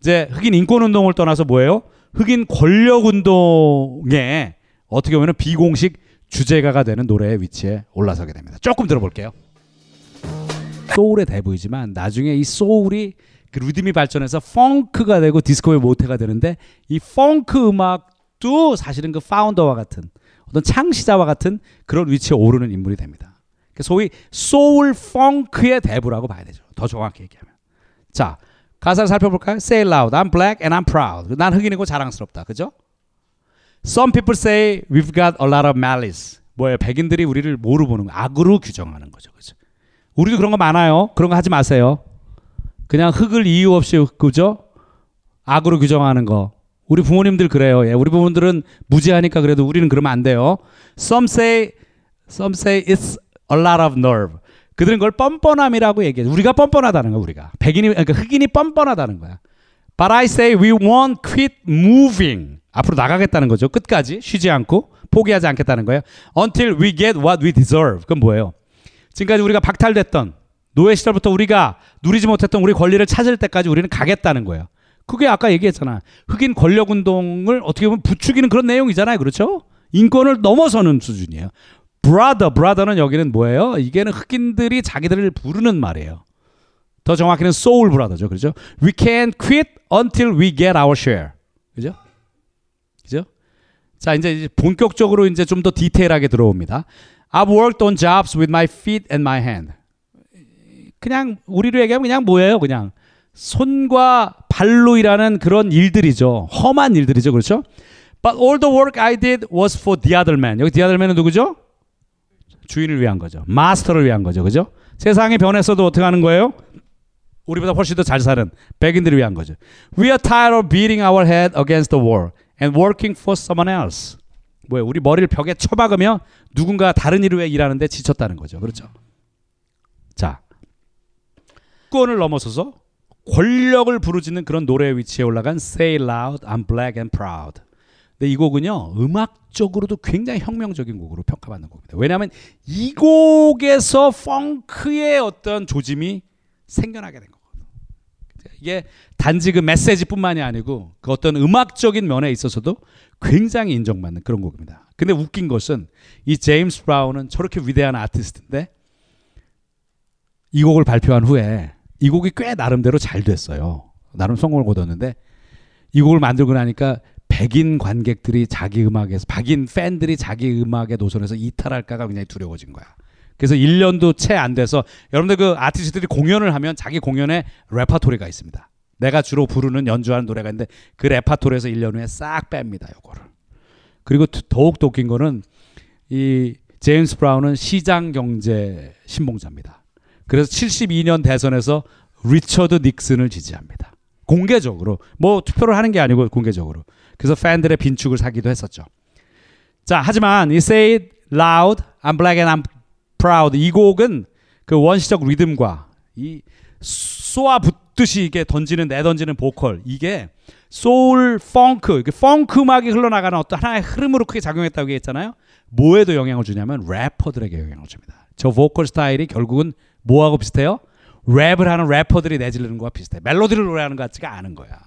이제 흑인 인권 운동을 떠나서 뭐예요? 흑인 권력 운동에 어떻게 보면 비공식 주제가가 되는 노래의 위치에 올라서게 됩니다. 조금 들어볼게요. 소울의 대부이지만 나중에 이 소울이 그 리듬이 발전해서 펑크가 되고 디스코의 모태가 되는데 이 펑크 음악도 사실은 그 founder와 같은 어떤 창시자와 같은 그런 위치에 오르는 인물이 됩니다. 그러니까 소위 소울 펑크의 대부라고 봐야 되죠. 더 정확히 얘기하면. 자, 가사를 살펴볼까요? Say loud. I'm black and I'm proud. 난 흑인이고 자랑스럽다. 그죠? Some people say we've got a lot of malice. 뭐예요? 백인들이 우리를 뭐로 보는 거? 악으로 규정하는 거죠. 그죠? 우리도 그런 거 많아요. 그런 거 하지 마세요. 그냥 흑을 이유 없이 그죠? 악으로 규정하는 거. 우리 부모님들 그래요. 예, 우리 부모님들은 무지하니까 그래도 우리는 그러면 안 돼요. Some say, some say it's a lot of nerve. 그들은 그걸 뻔뻔함이라고 얘기해. 우리가 뻔뻔하다는 거야, 우리가. 백인이, 그러니까 흑인이 뻔뻔하다는 거야. But I say we won't quit moving. 앞으로 나가겠다는 거죠. 끝까지 쉬지 않고 포기하지 않겠다는 거예요. Until we get what we deserve. 그건 뭐예요? 지금까지 우리가 박탈됐던 노예 시절부터 우리가 누리지 못했던 우리 권리를 찾을 때까지 우리는 가겠다는 거예요. 그게 아까 얘기했잖아. 흑인 권력 운동을 어떻게 보면 부추기는 그런 내용이잖아요. 그렇죠? 인권을 넘어서는 수준이에요. brother, brother는 여기는 뭐예요? 이게는 흑인들이 자기들을 부르는 말이에요. 더 정확히는 soul brother죠. 그렇죠? We can't quit until we get our share. 그죠? 그죠? 자, 이제 본격적으로 이제 좀 더 디테일하게 들어옵니다. I've worked on jobs with my feet and my hand. 그냥 우리로 얘기하면 그냥 뭐예요? 그냥 손과 발로 일하는 그런 일들이죠. 험한 일들이죠. 그렇죠? But all the work I did was for the other man. 여기 the other man은 누구죠? 주인을 위한 거죠. 마스터를 위한 거죠. 그죠? 세상이 변했어도 어떻게 하는 거예요? 우리보다 훨씬 더 잘 사는 백인들을 위한 거죠. We are tired of beating our head against the wall and working for someone else. 뭐예요? 우리 머리를 벽에 쳐박으며 누군가 다른 일을 위해 일하는데 지쳤다는 거죠. 그렇죠? 자, 권을 넘어서서 권력을 부르짖는 그런 노래의 위치에 올라간 Say Loud, I'm Black and Proud. 근데 이 곡은요 음악적으로도 굉장히 혁명적인 곡으로 평가받는 곡입니다. 왜냐하면 이 곡에서 펑크의 어떤 조짐이 생겨나게 된 거거든요. 이게 단지 그 메시지뿐만이 아니고 그 어떤 음악적인 면에 있어서도 굉장히 인정받는 그런 곡입니다. 근데 웃긴 것은 이 제임스 브라운은 저렇게 위대한 아티스트인데 이 곡을 발표한 후에 이 곡이 꽤 나름대로 잘 됐어요. 나름 성공을 거뒀는데 이 곡을 만들고 나니까 백인 관객들이 자기 음악에서 백인 팬들이 자기 음악의 노선에서 이탈할까가 굉장히 두려워진 거야. 그래서 1년도 채 안 돼서 여러분들 그 아티스트들이 공연을 하면 자기 공연에 레파토리가 있습니다. 내가 주로 부르는 연주하는 노래가 있는데 그 레파토리에서 1년 후에 싹 뺍니다. 요거를. 그리고 더욱 더 웃긴 거는 이 제임스 브라운은 시장 경제 신봉자입니다. 그래서 72년 대선에서 리처드 닉슨을 지지합니다. 공개적으로 뭐 투표를 하는 게 아니고 공개적으로. 그래서 팬들의 빈축을 사기도 했었죠. 자, 하지만 이 Say It Loud, I'm Black and I'm Proud 이 곡은 그 원시적 리듬과 이 쏘아 붙듯이 이게 던지는 내던지는 보컬 이게 소울, 펑크, 펑크 음악이 흘러나가는 어떤 하나의 흐름으로 크게 작용했다고 얘기했잖아요. 뭐에도 영향을 주냐면 래퍼들에게 영향을 줍니다. 저 보컬 스타일이 결국은 뭐하고 비슷해요? 랩을 하는 래퍼들이 내지르는 거와 비슷해. 멜로디를 노래하는 것 같지가 않은 거야.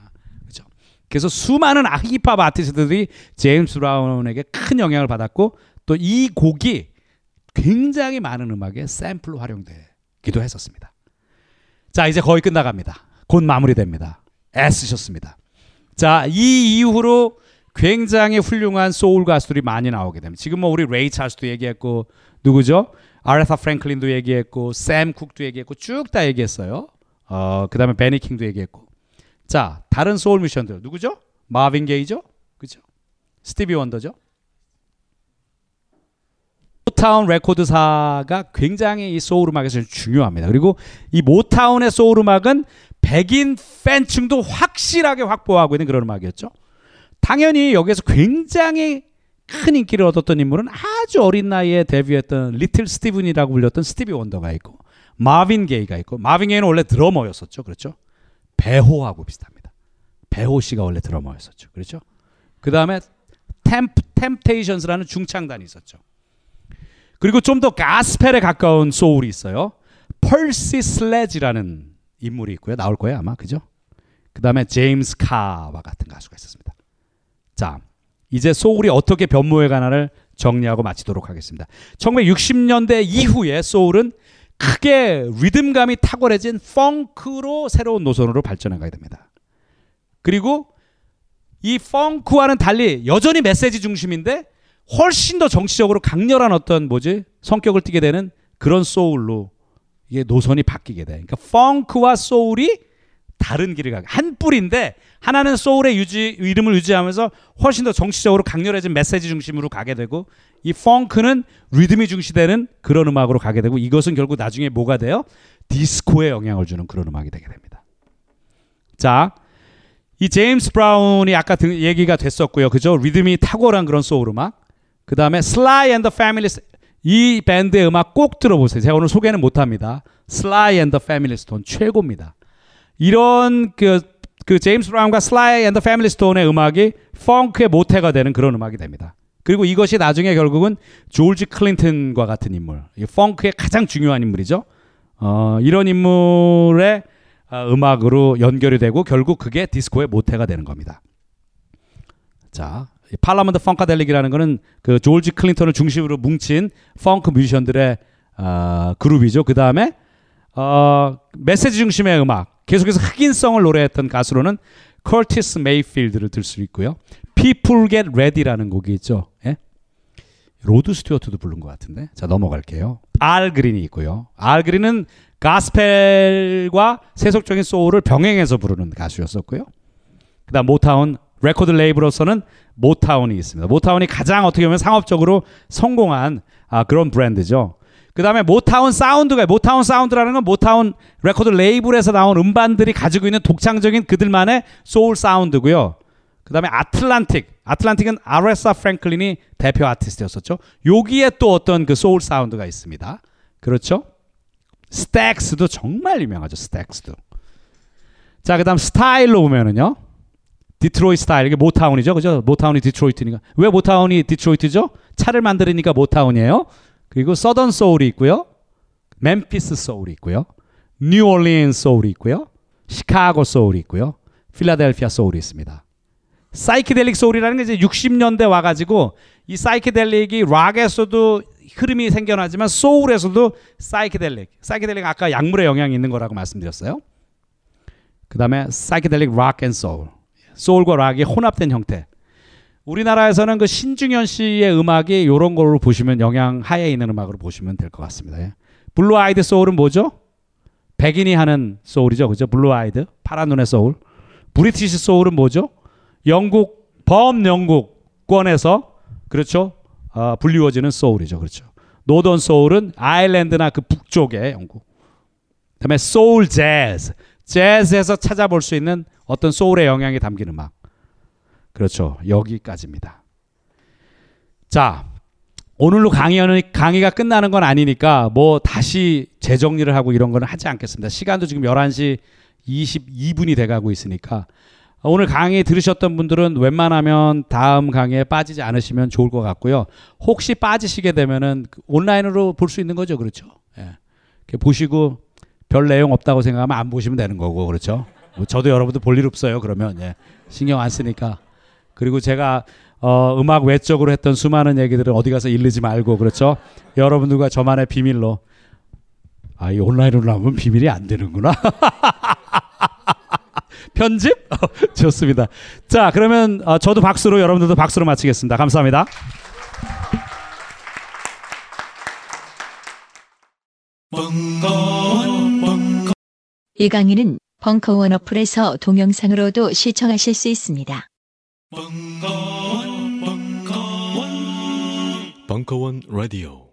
그죠? 그래서 수많은 힙합 아티스트들이 제임스 브라운에게 큰 영향을 받았고 또 이 곡이 굉장히 많은 음악에 샘플로 활용되기도 했었습니다. 자, 이제 거의 끝나갑니다. 곧 마무리됩니다. 애쓰셨습니다. 자, 이 이후로 굉장히 훌륭한 소울 가수들이 많이 나오게 됩니다. 지금 뭐 우리 레이 찰스도 얘기했고 누구죠? 아레사 프랭클린도 얘기했고 샘 쿡도 얘기했고 쭉 다 얘기했어요. 어, 그 다음에 베니 킹도 얘기했고. 자, 다른 소울 뮤지션들 누구죠? 마빈 게이죠? 그죠? 스티비 원더죠? 모타운 레코드사가 굉장히 이 소울 음악에서 중요합니다. 그리고 이 모타운의 소울 음악은 백인 팬층도 확실하게 확보하고 있는 그런 음악이었죠. 당연히 여기서 굉장히 큰 인기를 얻었던 인물은 아주 어린 나이에 데뷔했던 리틀 스티븐이라고 불렸던 스티비 원더가 있고 마빈 게이가 있고 마빈 게이는 원래 드러머였었죠. 그렇죠? 배호하고 비슷합니다. 배호 씨가 원래 드러머였었죠. 그렇죠? 그 다음에 템프, 템테이션스라는 중창단이 있었죠. 그리고 좀 더 가스펠에 가까운 소울이 있어요. 펄시 슬레지라는 인물이 있고요. 나올 거예요 아마 그죠? 그 다음에 제임스 카와 같은 가수가 있었습니다. 자, 이제 소울이 어떻게 변모해 가나를 정리하고 마치도록 하겠습니다. 1960년대 이후에 소울은 크게 리듬감이 탁월해진 펑크로 새로운 노선으로 발전해 가야 됩니다. 그리고 이 펑크와는 달리 여전히 메시지 중심인데 훨씬 더 정치적으로 강렬한 어떤 뭐지 성격을 띠게 되는 그런 소울로 이게 노선이 바뀌게 돼. 그러니까 펑크와 소울이 다른 길을 가게 한 뿔인데 하나는 소울의 유지 이름을 유지하면서 훨씬 더 정치적으로 강렬해진 메시지 중심으로 가게 되고 이 펑크는 리듬이 중시되는 그런 음악으로 가게 되고 이것은 결국 나중에 뭐가 돼요? 디스코에 영향을 주는 그런 음악이 되게 됩니다. 자, 이 제임스 브라운이 아까 등, 얘기가 됐었고요. 그죠? 리듬이 탁월한 그런 소울 음악. 그 다음에 Sly and the Family Stone 이 밴드의 음악 꼭 들어보세요. 제가 오늘 소개는 못합니다. Sly and the Family Stone 최고입니다. 이런 그, 그 제임스 브라운과 Sly and the Family Stone의 음악이 펑크의 모태가 되는 그런 음악이 됩니다. 그리고 이것이 나중에 결국은 조지 클린턴과 같은 인물, 이 펑크의 가장 중요한 인물이죠. 어, 이런 인물의 어, 음악으로 연결이 되고 결국 그게 디스코의 모태가 되는 겁니다. 자, Parliament Funkadelic이라는 거는 그 조지 클린턴을 중심으로 뭉친 펑크 뮤지션들의 어, 그룹이죠. 그 다음에 어, 메시지 중심의 음악, 계속해서 흑인성을 노래했던 가수로는 커티스 메이필드를 들 수 있고요. People Get Ready라는 곡이 있죠. 예? 로드 스튜어트도 부른 것 같은데. 자 넘어갈게요. 알 그린이 있고요. 알 그린은 가스펠과 세속적인 소울을 병행해서 부르는 가수였었고요. 그다음 모타운 레코드 레이블로서는 모타운이 있습니다. 모타운이 가장 어떻게 보면 상업적으로 성공한 아, 그런 브랜드죠. 그 다음에 모타운 사운드가 모타운 사운드라는 건 모타운 레코드 레이블에서 나온 음반들이 가지고 있는 독창적인 그들만의 소울 사운드고요. 그 다음에 아틀란틱 아틀란틱은 아레사 프랭클린이 대표 아티스트였었죠. 여기에 또 어떤 그 소울 사운드가 있습니다. 그렇죠? 스택스도 정말 유명하죠. 스택스도. 자, 그 다음 스타일로 보면은요. 디트로이트 스타일 이게 모타운이죠, 그죠? 모타운이 디트로이트니까 왜 모타운이 디트로이트죠? 차를 만들으니까 모타운이에요. 그리고 Southern soul이 있고요, 멤피스 소울이 있고요, 뉴올리언 소울이 있고요, 시카고 소울이 있고요, 필라델피아 소울이 있습니다. 사이키델릭 소울이라는 게 이제 60년대 와가지고 이 사이키델릭이 락에서도 흐름이 생겨나지만 소울에서도 사이키델릭, 사이키델릭 아까 약물의 영향이 있는 거라고 말씀드렸어요. 그 다음에 psychedelic rock and soul. 소울과 락이 혼합된 형태. 우리나라에서는 그 신중현 씨의 음악이 이런 걸로 보시면 영향 하에 있는 음악으로 보시면 될 것 같습니다. 예. blue-eyed soul은 뭐죠? 백인이 하는 소울이죠. 그죠? Blue-eyed. 파란 눈의 소울. British soul은 뭐죠? 영국, 범영국권에서 그렇죠? 어, 불리워지는 소울이죠. 그렇죠. Northern soul은 아일랜드나 그 북쪽의 영국. 그다음에 소울 재즈. 재즈에서 찾아볼 수 있는 어떤 소울의 영향이 담긴 음악. 그렇죠. 여기까지입니다. 자, 오늘로 강의는 강의가 끝나는 건 아니니까 뭐 다시 재정리를 하고 이런 거는 하지 않겠습니다. 시간도 지금 11시 22분이 돼 가고 있으니까 오늘 강의 들으셨던 분들은 웬만하면 다음 강의에 빠지지 않으시면 좋을 것 같고요. 혹시 빠지시게 되면은 온라인으로 볼 수 있는 거죠. 그렇죠? 예. 보시고 별 내용 없다고 생각하면 안 보시면 되는 거고. 그렇죠? 뭐 저도 여러분들 볼일 없어요. 그러면 예. 신경 안 쓰니까. 그리고 제가 어, 음악 외적으로 했던 수많은 얘기들을 어디 가서 일르지 말고 그렇죠. 여러분들과 저만의 비밀로 아, 이 온라인으로 하면 비밀이 안 되는구나. 편집? 좋습니다. 자, 그러면 어, 저도 박수로 여러분들도 박수로 마치겠습니다. 감사합니다. 벙커원, 벙커. 이 강의는 벙커원 어플에서 동영상으로도 시청하실 수 있습니다. 벙커원, 벙커원, 벙커원 라디오.